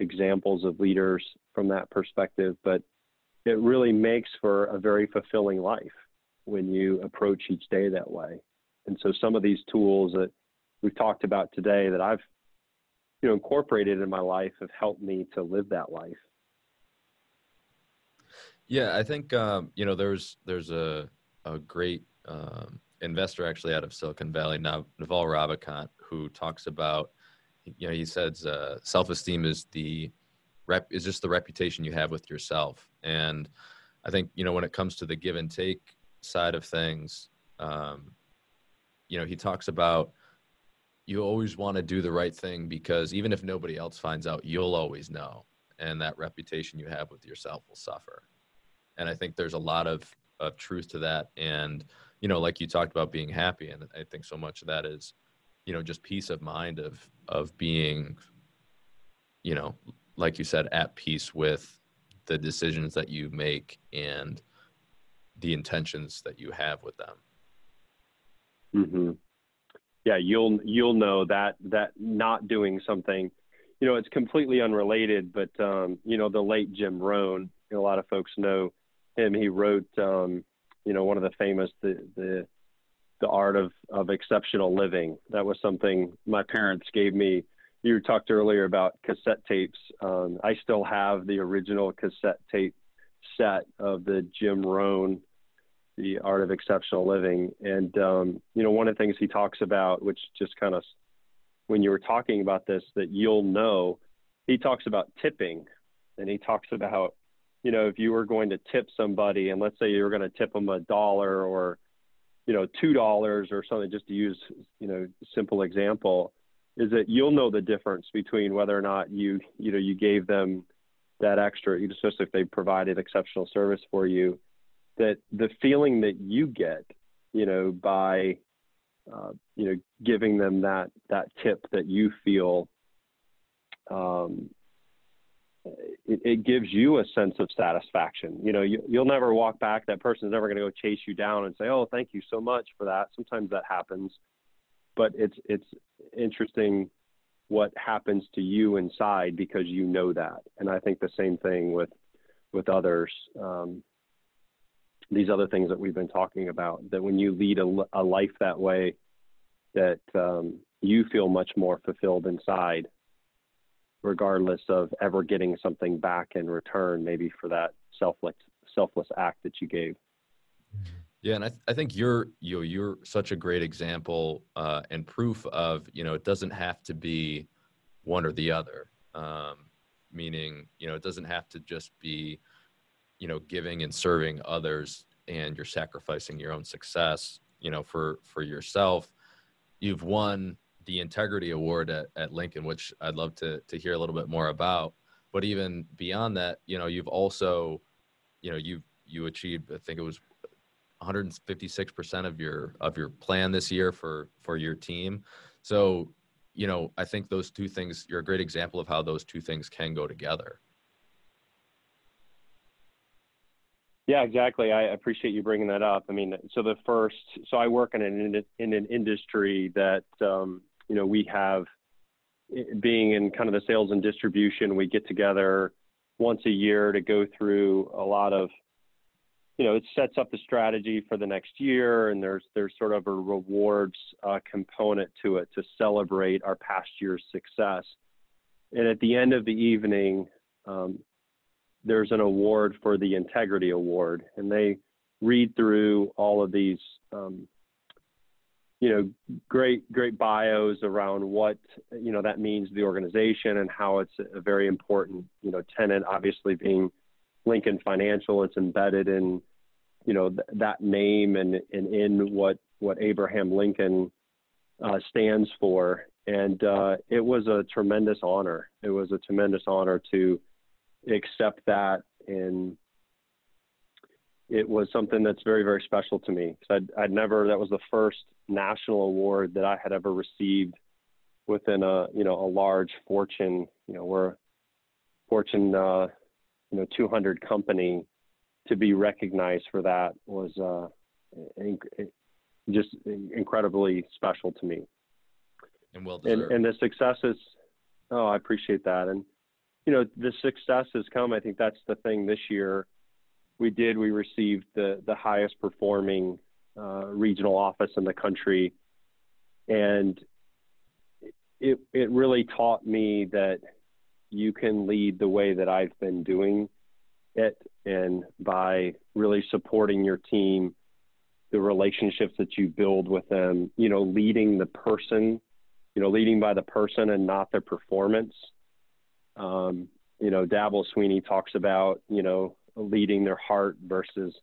examples of leaders from that perspective. But it really makes for a very fulfilling life when you approach each day that way. And so, some of these tools that we've talked about today that I've you know incorporated in my life have helped me to live that life. Yeah, I think um, you know there's there's a a great um, investor actually out of Silicon Valley, Naval Ravikant, who talks about, you know, he says uh, self-esteem is the rep is just the reputation you have with yourself. And I think you know when it comes to the give and take side of things, um, you know, he talks about you always want to do the right thing because even if nobody else finds out, you'll always know, and that reputation you have with yourself will suffer. And I think there's a lot of of truth to that. And you know, like you talked about being happy, and I think so much of that is, you know, just peace of mind of of being, you know, like you said, at peace with the decisions that you make and the intentions that you have with them. Mm-hmm. Yeah, you'll you'll know that that not doing something, you know, it's completely unrelated. But um, you know, the late Jim Rohn, a lot of folks know him. He wrote, um, you know, one of the famous the the the art of of exceptional living. That was something my parents gave me. You talked earlier about cassette tapes. Um, I still have the original cassette tape set of the Jim Rohn the art of exceptional living. And um, you know, one of the things he talks about, which just kind of when you were talking about this, that you'll know, he talks about tipping, and he talks about, you know, if you were going to tip somebody, and let's say you were going to tip them a dollar or, you know, two dollars or something, just to use, you know, simple example, is that you'll know the difference between whether or not you, you know, you gave them that extra, especially if they provided exceptional service for you that the feeling that you get, you know, by uh, you know giving them that that tip that you feel, um, it, it, gives you a sense of satisfaction. You know, you, you'll never walk back. That person's never going to go chase you down and say, "Oh, thank you so much for that." Sometimes that happens, but it's it's interesting what happens to you inside because you know that. And I think the same thing with with others. Um, these other things that we've been talking about that when you lead a, a life that way that um, you feel much more fulfilled inside regardless of ever getting something back in return maybe for that selfless selfless act that you gave. Yeah and i, th- I think you're you know, you're such a great example uh, and proof of you know it doesn't have to be one or the other. Um, meaning you know it doesn't have to just be you know giving and serving others and you're sacrificing your own success you know for for yourself. You've won the integrity award at, at lincoln which i'd love to to hear a little bit more about but even beyond that you know you've also you know you you achieved i think it was 156% of your of your plan this year for for your team so you know i think those two things you're a great example of how those two things can go together Yeah, exactly. I appreciate you bringing that up. I mean, so the first, so I work in an in an industry that um, you know we have, being in kind of the sales and distribution, we get together once a year to go through a lot of, you know, it sets up the strategy for the next year, and there's there's sort of a rewards uh, component to it to celebrate our past year's success. And at the end of the evening, um, there's an award for the Integrity Award, and they read through all of these, um, you know, great great bios around what you know that means to the organization and how it's a very important you know tenant. Obviously, being Lincoln Financial, it's embedded in you know th- that name and and in what what Abraham Lincoln uh, stands for. And uh, it was a tremendous honor. It was a tremendous honor to accept that and it was something that's very very special to me I'd, I'd never that was the first national award that i had ever received within a you know a large fortune you know we're fortune uh, you know 200 company to be recognized for that was uh, inc- just incredibly special to me and well deserved. And, and the successes oh i appreciate that and you know, the success has come. I think that's the thing this year. We did. We received the the highest performing uh, regional office in the country, and it it really taught me that you can lead the way that I've been doing it, and by really supporting your team, the relationships that you build with them. You know, leading the person. You know, leading by the person and not their performance um, you know, Dabo Swinney talks about, you know, leading their heart versus,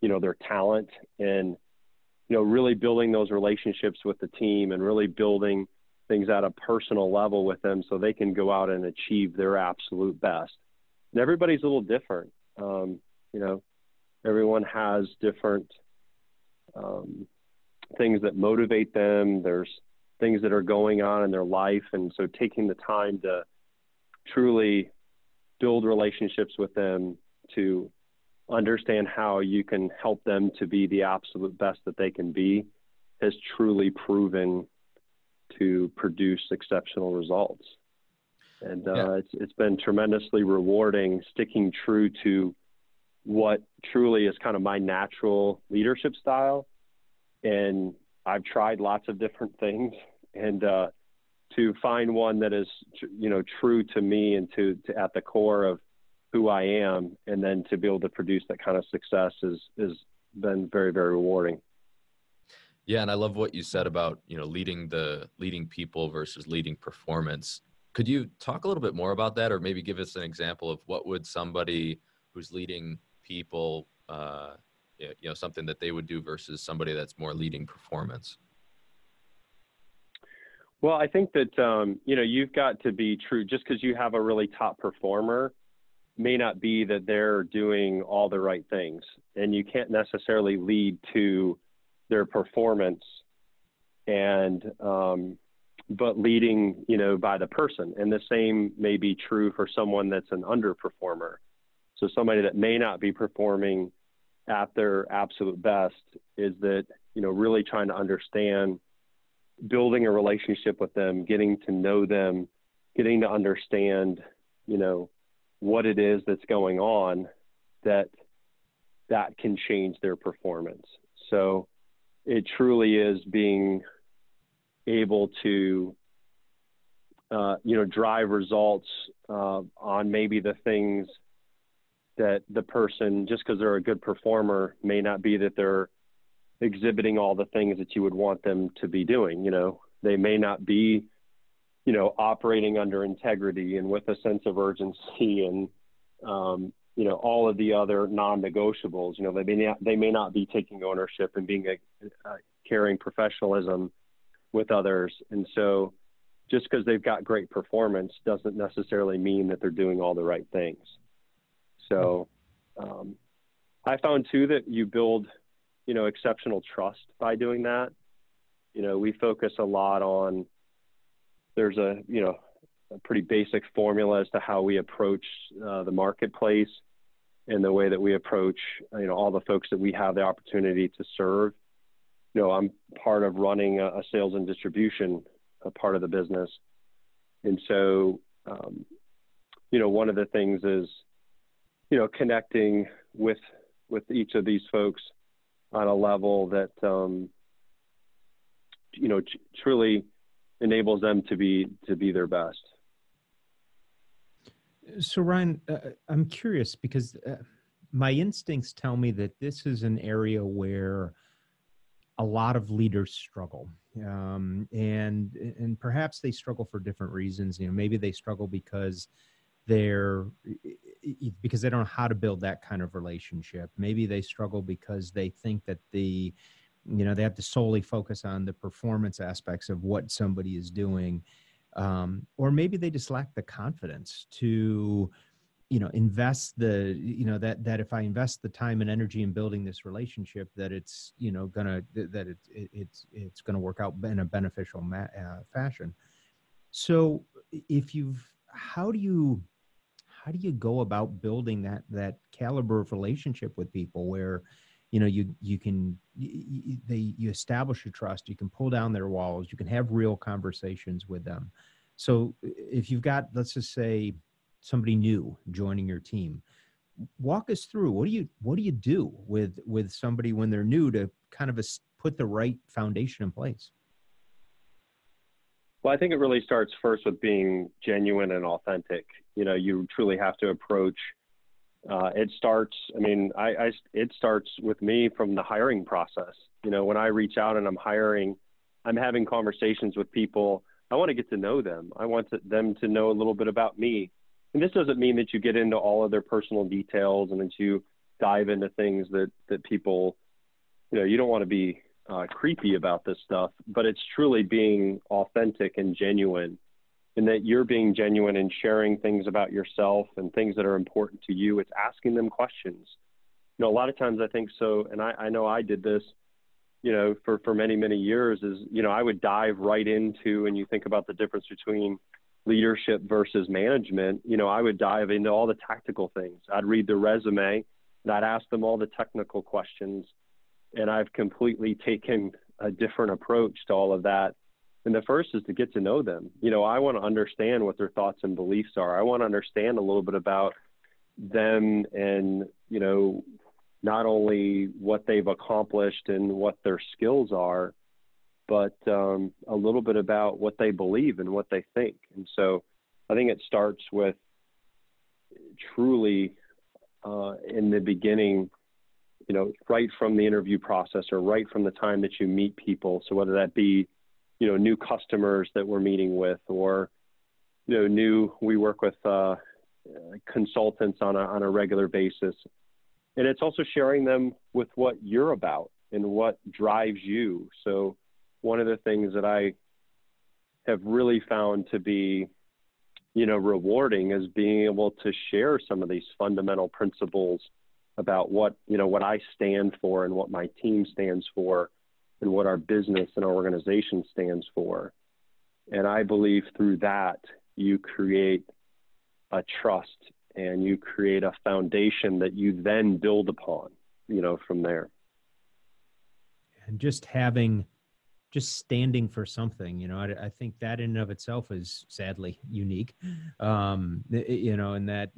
you know, their talent and, you know, really building those relationships with the team and really building things at a personal level with them so they can go out and achieve their absolute best. And everybody's a little different. Um, you know, everyone has different um, things that motivate them. There's things that are going on in their life. And so taking the time to, truly build relationships with them to understand how you can help them to be the absolute best that they can be has truly proven to produce exceptional results. And uh, yeah. it's, it's been tremendously rewarding sticking true to what truly is kind of my natural leadership style. And I've tried lots of different things. And uh, to find one that is, you know, true to me and to, to at the core of who I am, and then to be able to produce that kind of success is is been very very rewarding. Yeah, and I love what you said about you know leading the leading people versus leading performance. Could you talk a little bit more about that, or maybe give us an example of what would somebody who's leading people, uh, you know, something that they would do versus somebody that's more leading performance? Well, I think that um, you know you've got to be true. Just because you have a really top performer, may not be that they're doing all the right things, and you can't necessarily lead to their performance, and um, but leading you know by the person. And the same may be true for someone that's an underperformer. So somebody that may not be performing at their absolute best is that you know really trying to understand building a relationship with them, getting to know them, getting to understand, you know, what it is that's going on that that can change their performance. So it truly is being able to uh, you know drive results uh, on maybe the things that the person just because they're a good performer may not be that they're exhibiting all the things that you would want them to be doing. You know, they may not be, you know, operating under integrity and with a sense of urgency and, um, you know, all of the other non-negotiables. You know, they may not they may not be taking ownership and being a, a carrying professionalism with others. And so, just because they've got great performance doesn't necessarily mean that they're doing all the right things. So, um, I found too that you build you know, exceptional trust by doing that. You know, we focus a lot on there's a, you know, a pretty basic formula as to how we approach uh, the marketplace and the way that we approach, you know, all the folks that we have the opportunity to serve. You know, I'm part of running a, a sales and distribution part of the business. And so, um, you know, one of the things is, you know, connecting with with each of these folks on a level that um, you know truly enables them to be to be their best. So Ryan, uh, I'm curious because uh, my instincts tell me that this is an area where a lot of leaders struggle, um, and and perhaps they struggle for different reasons. You know, maybe they struggle because they're because they don't know how to build that kind of relationship. Maybe they struggle because they think that the you know they have to solely focus on the performance aspects of what somebody is doing um, or maybe they just lack the confidence to you know invest the you know that that if i invest the time and energy in building this relationship that it's you know gonna that it, it it's it's gonna work out in a beneficial ma- uh, fashion. So if you've how do you how do you go about building that that caliber of relationship with people where you know you you can you, they you establish a trust you can pull down their walls you can have real conversations with them so if you've got let's just say somebody new joining your team walk us through what do you what do you do with with somebody when they're new to kind of a, put the right foundation in place well, I think it really starts first with being genuine and authentic. You know, you truly have to approach. Uh, it starts. I mean, I, I it starts with me from the hiring process. You know, when I reach out and I'm hiring, I'm having conversations with people. I want to get to know them. I want to, them to know a little bit about me. And this doesn't mean that you get into all of their personal details and that you dive into things that that people, you know, you don't want to be uh, creepy about this stuff, but it's truly being authentic and genuine, and that you're being genuine and sharing things about yourself and things that are important to you. It's asking them questions. You know, a lot of times I think so, and I, I know I did this. You know, for for many many years, is you know I would dive right into, and you think about the difference between leadership versus management. You know, I would dive into all the tactical things. I'd read the resume, and I'd ask them all the technical questions and I've completely taken a different approach to all of that. And the first is to get to know them. You know, I want to understand what their thoughts and beliefs are. I want to understand a little bit about them and, you know, not only what they've accomplished and what their skills are, but um, a little bit about what they believe and what they think. And so I think it starts with truly uh, in the beginning, you know, right from the interview process or right from the time that you meet people. So whether that be, you know, new customers that we're meeting with or, you know, new, we work with uh, consultants on a, on a regular basis. And it's also sharing them with what you're about and what drives you. So one of the things that I have really found to be you know, rewarding is being able to share some of these fundamental principles about what, you know, what I stand for and what my team stands for and what our business and our organization stands for. And I believe through that, you create a trust and you create a foundation that you then build upon, you know, from there. And just having just standing for something you know I, I, think that in and of itself is sadly unique um, you know and that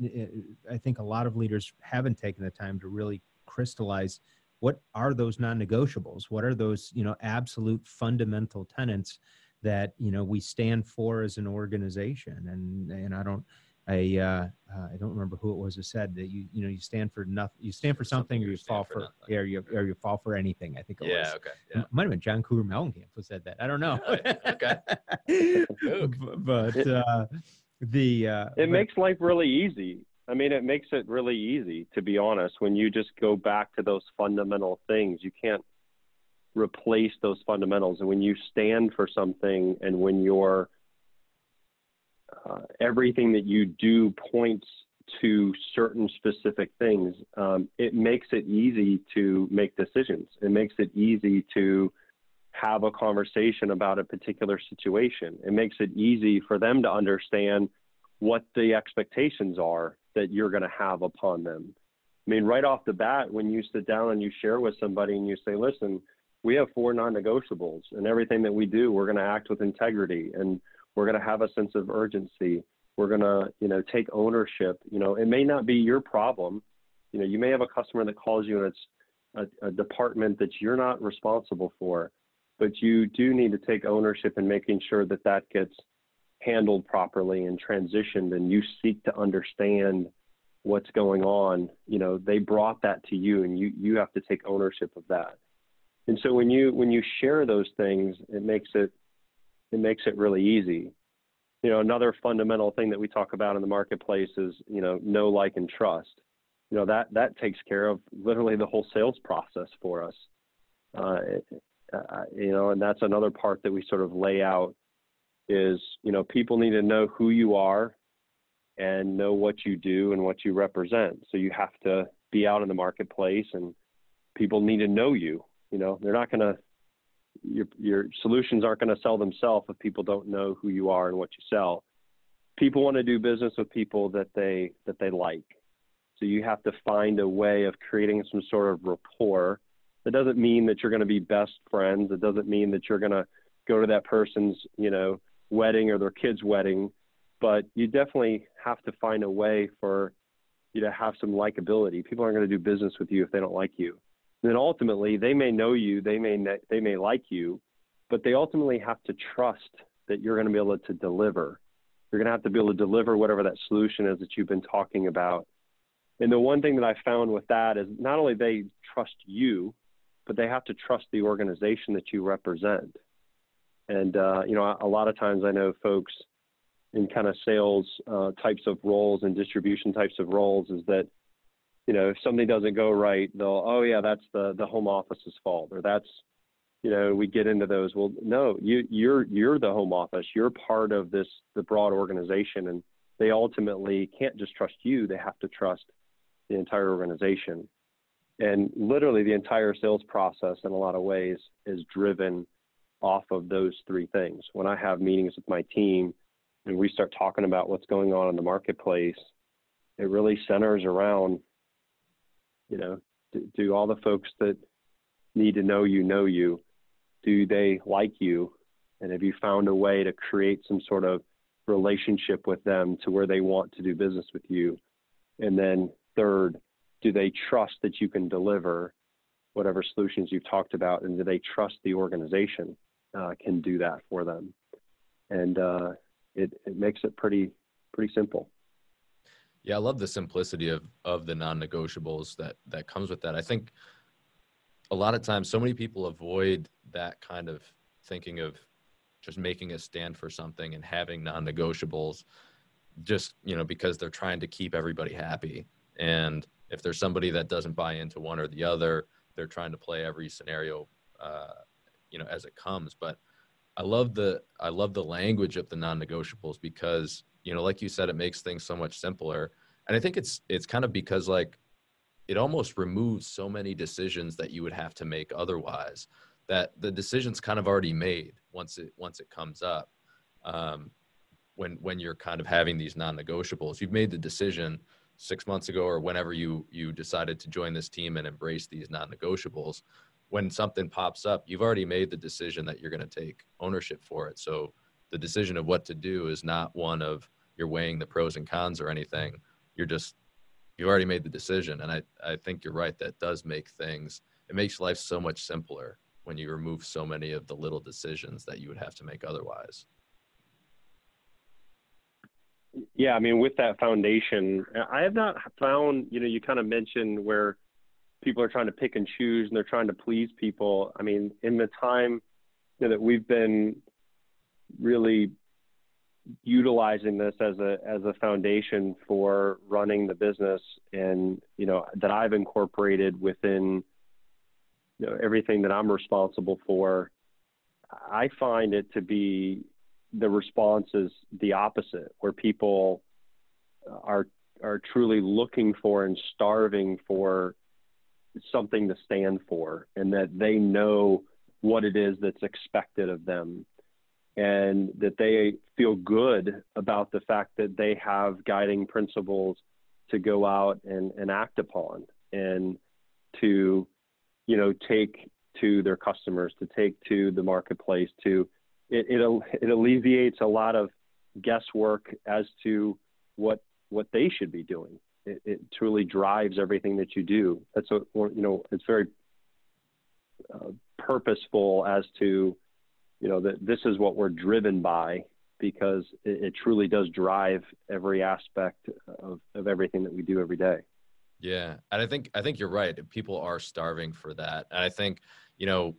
i think a lot of leaders haven't taken the time to really crystallize what are those non-negotiables? What are those you know absolute fundamental tenets that you know we stand for as an organization? And and i don't I uh, uh, I don't remember who it was who said that you you know you stand for nothing you stand for something, something or you fall for, for or you or you fall for anything I think it yeah, was. okay yeah. it might have been John Cougar Mellencamp who said that. I don't know. (laughs) Okay (laughs) but uh, the uh, it but, makes life really easy I mean it makes it really easy to be honest when you just go back to those fundamental things you can't replace those fundamentals and when you stand for something and when you're uh, everything that you do points to certain specific things. Um, it makes it easy to make decisions. It makes it easy to have a conversation about a particular situation. It makes it easy for them to understand what the expectations are that you're going to have upon them. I mean, right off the bat, when you sit down and you share with somebody and you say, listen, we have four non negotiables, and everything that we do, we're going to act with integrity. And we're going to have a sense of urgency. We're going to, you know, take ownership. You know, it may not be your problem. You know, you may have a customer that calls you and it's a, a department that you're not responsible for, but you do need to take ownership in making sure that that gets handled properly and transitioned and you seek to understand what's going on you know they brought that to you and you you have to take ownership of that and so when you when you share those things it makes it it makes it really easy. You know, another fundamental thing that we talk about in the marketplace is, you know, know, like, and trust. You know, that, that takes care of literally the whole sales process for us. Uh, uh, you know, and that's another part that we sort of lay out is, you know, people need to know who you are and know what you do and what you represent. So you have to be out in the marketplace and people need to know you. You know, they're not going to your your solutions aren't going to sell themselves if people don't know who you are and what you sell. People want to do business with people that they that they like. So you have to find a way of creating some sort of rapport. That doesn't mean that you're going to be best friends. It doesn't mean that you're going to go to that person's, you know, wedding or their kid's wedding, but you definitely have to find a way for you to have some likability. People aren't going to do business with you if they don't like you then ultimately they may know you, they may they may like you, but they ultimately have to trust that you're going to be able to deliver. You're going to have to be able to deliver whatever that solution is that you've been talking about. And the one thing that I found with that is not only they trust you, but they have to trust the organization that you represent. And uh, you know, a lot of times I know folks in kind of sales uh, types of roles and distribution types of roles is that you know, if something doesn't go right, they'll, oh yeah, that's the the home office's fault, or that's, you know, we get into those. Well, no, you you're you're the home office. You're part of this the broad organization, and they ultimately can't just trust you. They have to trust the entire organization. And literally, the entire sales process, in a lot of ways, is driven off of those three things. When I have meetings with my team and we start talking about what's going on in the marketplace, it really centers around you know, do, do all the folks that need to know you know you, do they like you? And have you found a way to create some sort of relationship with them to where they want to do business with you? And then third, do they trust that you can deliver whatever solutions you've talked about? And do they trust the organization uh, can do that for them? And uh, it, it makes it pretty, pretty simple. Yeah, I love the simplicity of of the non-negotiables that that comes with that. I think a lot of times so many people avoid that kind of thinking of just making a stand for something and having non-negotiables just, you know, because they're trying to keep everybody happy. And if there's somebody that doesn't buy into one or the other, they're trying to play every scenario uh, you know as it comes, but I love the I love the language of the non-negotiables because you know, like you said, it makes things so much simpler. And I think it's it's kind of because like it almost removes so many decisions that you would have to make otherwise. That the decision's kind of already made once it once it comes up. Um, when when you're kind of having these non-negotiables, you've made the decision six months ago or whenever you you decided to join this team and embrace these non-negotiables. When something pops up, you've already made the decision that you're going to take ownership for it. So the decision of what to do is not one of you're weighing the pros and cons or anything. You're just you already made the decision, and I I think you're right. That does make things it makes life so much simpler when you remove so many of the little decisions that you would have to make otherwise. Yeah, I mean, with that foundation, I have not found, you know, you kind of mentioned where people are trying to pick and choose and they're trying to please people. I mean, in the time you know, that we've been really utilizing this as a as a foundation for running the business and you know that I've incorporated within you know everything that I'm responsible for I find it to be the response is the opposite where people are are truly looking for and starving for something to stand for and that they know what it is that's expected of them. And that they feel good about the fact that they have guiding principles to go out and, and act upon and to you know take to their customers to take to the marketplace to it, it, it alleviates a lot of guesswork as to what what they should be doing it, it truly drives everything that you do. That's a you know it's very uh, purposeful as to you know that this is what we're driven by because it, it, truly does drive every aspect of, of everything that we do every day. Yeah. And i think i think you're right. People are starving for that. And i think you know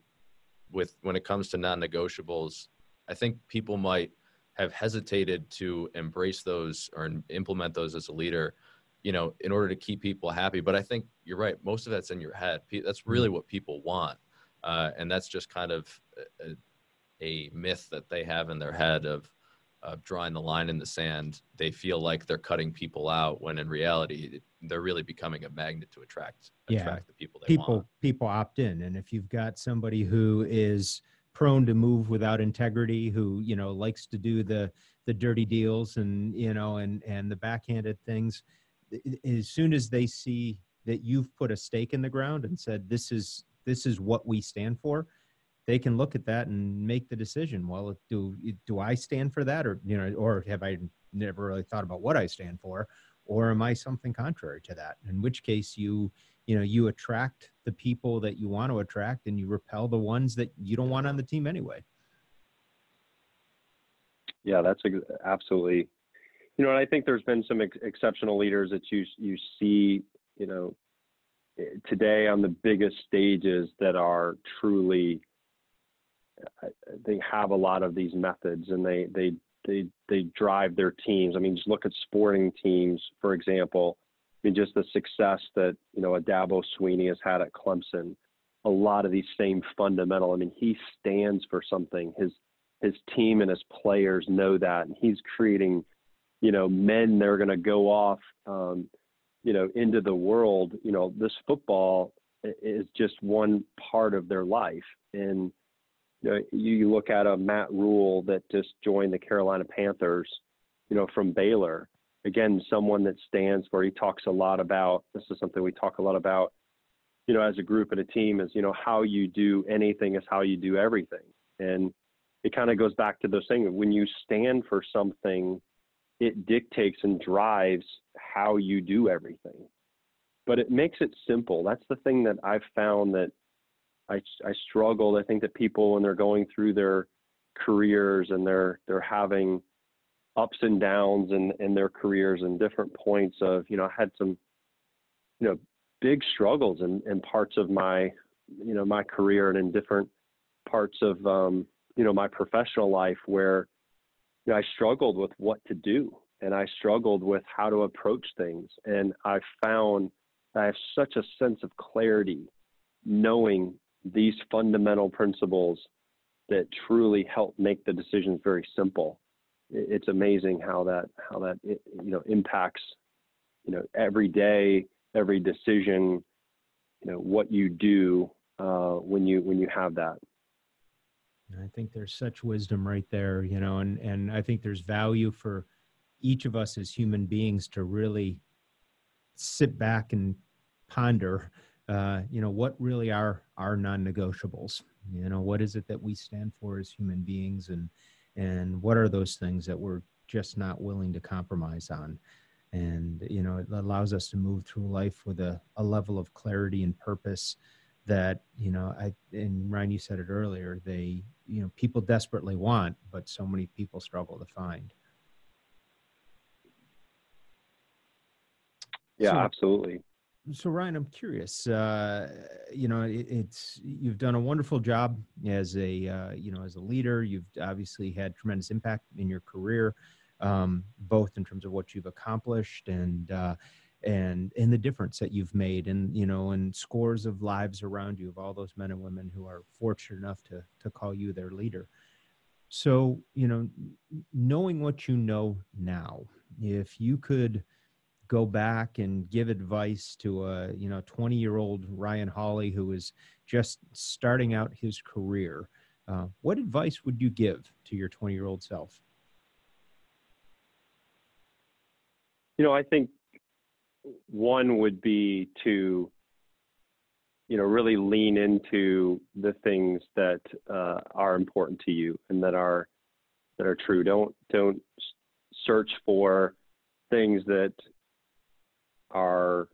with when it comes to non-negotiables i think people might have hesitated to embrace those or implement those as a leader you know in order to keep people happy but i think you're right most of that's in your head that's really mm-hmm. what people want uh, and that's just kind of a, a myth that they have in their head of of drawing the line in the sand, they feel like they're cutting people out when in reality they're really becoming a magnet to attract attract yeah. the people they people want. people opt in, and if you've got somebody who is prone to move without integrity, who you know likes to do the the dirty deals and you know and and the backhanded things, as soon as they see that you've put a stake in the ground and said this is this is what we stand for they can look at that and make the decision. Well, do do I stand for that, or you know, or have I never really thought about what I stand for, or am I something contrary to that? In which case, you you know, you attract the people that you want to attract, and you repel the ones that you don't want on the team anyway. Yeah, that's absolutely. You know, and I think there's been some ex- exceptional leaders that you you see, you know, eh, today on the biggest stages that are truly they have a lot of these methods and they they they they drive their teams. I mean, just look at sporting teams, for example. I mean, just the success that you know a Dabo Swinney has had at Clemson. A lot of these same fundamental. I mean, he stands for something. His his team and his players know that, and he's creating, you know, men that are going to go off, um, you know, into the world. You know, this football is just one part of their life, and you, know, you look at a Matt Rhule that just joined the Carolina Panthers, you know, from Baylor. Again, someone that stands for. He talks a lot about. This is something we talk a lot about. you know, as a group and a team is, you know, how you do anything is how you do everything. And it kind of goes back to those things. When you stand for something, it dictates and drives how you do everything. But it makes it simple. That's the thing that I've found that I, I struggled. I think that people, when they're going through their careers and they're they're having ups and downs in, in their careers and different points of, you know, I had some, you know, big struggles in, in parts of my, you know, my career and in different parts of, um, you know, my professional life where you know, I struggled with what to do and I struggled with how to approach things. And I found I have such a sense of clarity knowing these fundamental principles that truly help make the decisions very simple. It's amazing how that how that you know impacts you know every day, every decision, you know what you do uh, when you when you have that. I think there's such wisdom right there, you know, and and I think there's value for each of us as human beings to really sit back and ponder, uh, you know, what really are our non-negotiables. You know, what is it that we stand for as human beings, and and what are those things that we're just not willing to compromise on. And you know, it allows us to move through life with a, a level of clarity and purpose that you know i and ryan you said it earlier they you know people desperately want but so many people struggle to find. Yeah so, absolutely. So ryan i'm curious uh, you know it, it's you've done a wonderful job as a uh, you know as a leader. You've obviously had tremendous impact in your career um, both in terms of what you've accomplished and uh, and and the difference that you've made and you know and scores of lives around you of all those men and women who are fortunate enough to to call you their leader. So you know knowing what you know now if you could go back and give advice to a you know 20 year old ryan hawley who is just starting out his career uh, what advice would you give to your 20 year old self? You know i think one would be to you know really lean into the things that uh, are important to you and that are that are true. Don't don't search for things that are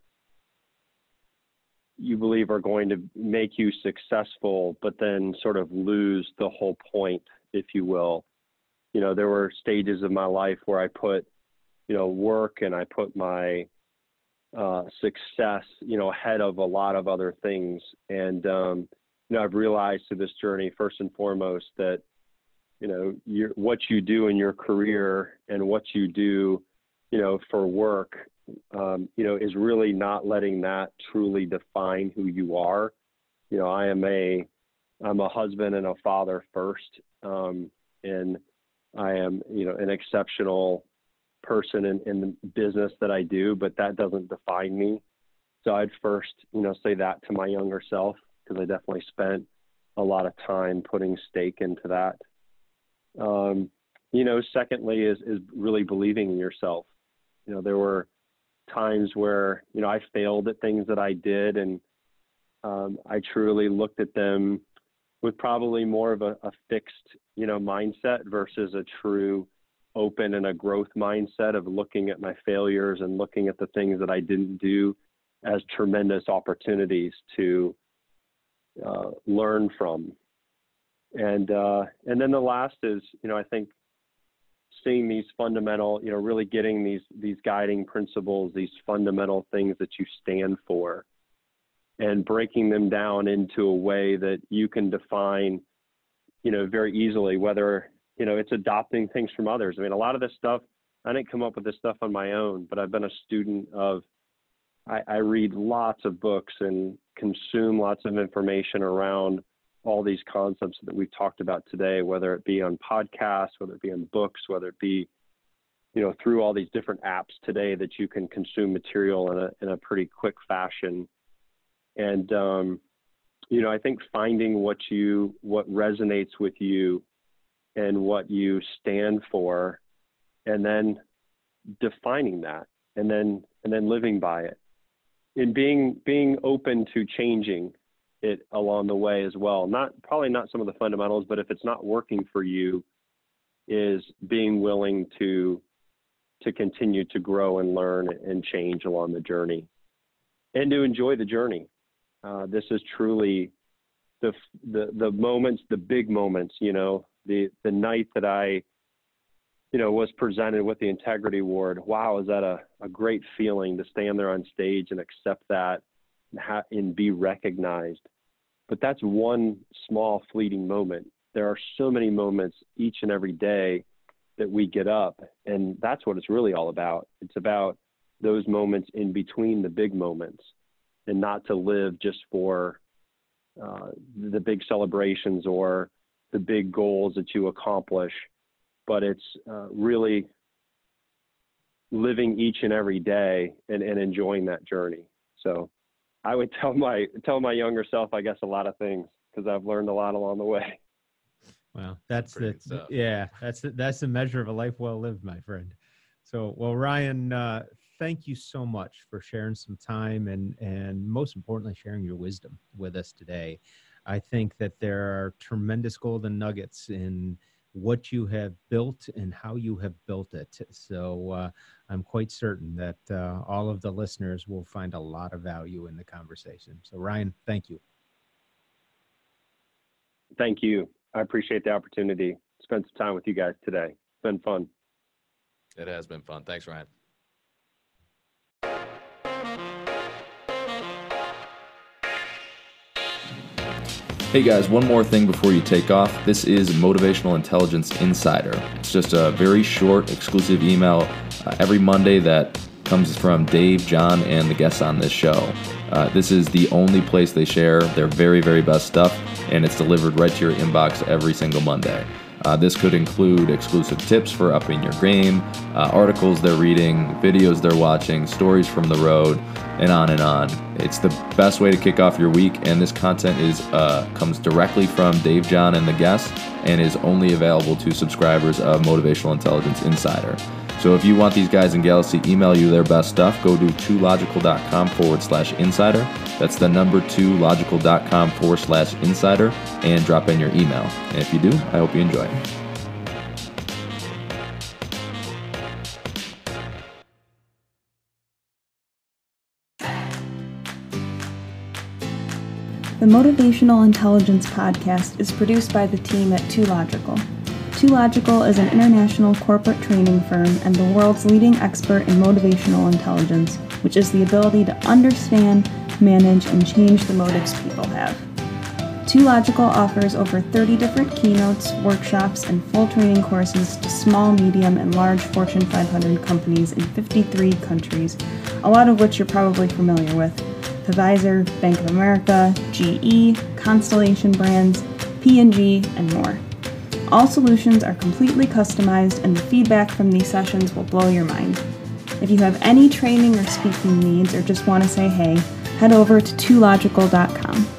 you believe are going to make you successful but then sort of lose the whole point if you will. You know there were stages of my life where i put you know work and i put my uh, success, you know, ahead of a lot of other things. And um, you know, I've realized through this journey, first and foremost, that you know, your, what you do in your career and what you do, you know, for work, um, you know, is really not letting that truly define who you are. You know, I am a, I'm a husband and a father first, um, and I am, you know, an exceptional person in, in the business that I do, but that doesn't define me. So I'd first, you know, say that to my younger self because I definitely spent a lot of time putting stake into that. Um, you know, secondly is is really believing in yourself. You know, there were times where you know I failed at things that I did, and um, I truly looked at them with probably more of a, a fixed, you know, mindset versus a true open and a growth mindset of looking at my failures and looking at the things that I didn't do as tremendous opportunities to uh, learn from. And uh, and then the last is, you know, I think seeing these fundamental, you know, really getting these these guiding principles, these fundamental things that you stand for, and breaking them down into a way that you can define, you know, very easily whether you know, it's adopting things from others. I mean, a lot of this stuff, I didn't come up with this stuff on my own, but I've been a student of, I, I read lots of books and consume lots of information around all these concepts that we've talked about today, whether it be on podcasts, whether it be in books, whether it be, you know, through all these different apps today that you can consume material in a, in a pretty quick fashion. And, um, you know, I think finding what you, what resonates with you and what you stand for and then defining that and then and then living by it in being being open to changing it along the way as well. Not probably not some of the fundamentals, but if it's not working for you, is being willing to to continue to grow and learn and change along the journey, and to enjoy the journey. Uh, this is truly the the the moments, the big moments. You know, the the night that I you know, was presented with the Integrity Award. Wow, is that a, a great feeling to stand there on stage and accept that and, ha- and be recognized? But that's one small fleeting moment. There are so many moments each and every day that we get up, and that's what it's really all about. It's about those moments in between the big moments and not to live just for uh, the big celebrations or the big goals that you accomplish but it's uh, really living each and every day and, and enjoying that journey. So I would (laughs) tell my tell my younger self, I guess, a lot of things because I've learned a lot along the way. (laughs) Well, that's the yeah, that's the, that's the measure of a life well lived, my friend. So, well, Ryan, uh, thank you so much for sharing some time and and most importantly, sharing your wisdom with us today. I think that there are tremendous golden nuggets in what you have built and how you have built it. So uh, I'm quite certain that uh, all of the listeners will find a lot of value in the conversation. So, Ryan, thank you. Thank you. I appreciate the opportunity to spend some time with you guys today. It's been fun. It has been fun. Thanks, Ryan. Hey guys, one more thing before you take off. This is Motivational Intelligence Insider. It's just a very short, exclusive email uh, every Monday that comes from Dave, John, and the guests on this show. Uh, this is the only place they share their very, very best stuff, and it's delivered right to your inbox every single Monday. Uh, this could include exclusive tips for upping your game, uh, articles they're reading, videos they're watching, stories from the road, and on and on. It's the best way to kick off your week, and this content is uh, comes directly from Dave John and the guests, and is only available to subscribers of Motivational Intelligence Insider. So if you want these guys and gals to email you their best stuff, go to 2logical.com forward slash insider. That's the number 2logical.com forward slash insider and drop in your email. And if you do, I hope you enjoy. The Motivational Intelligence Podcast is produced by the team at 2Logical. 2Logical is an international corporate training firm and the world's leading expert in motivational intelligence, which is the ability to understand, manage, and change the motives people have. 2Logical offers over 30 different keynotes, workshops, and full training courses to small, medium, and large Fortune 500 companies in 53 countries, a lot of which you're probably familiar with Pfizer, Bank of America, GE, Constellation Brands, P&G, and more. All solutions are completely customized, and the feedback from these sessions will blow your mind. If you have any training or speaking needs or just want to say hey, head over to 2logical.com.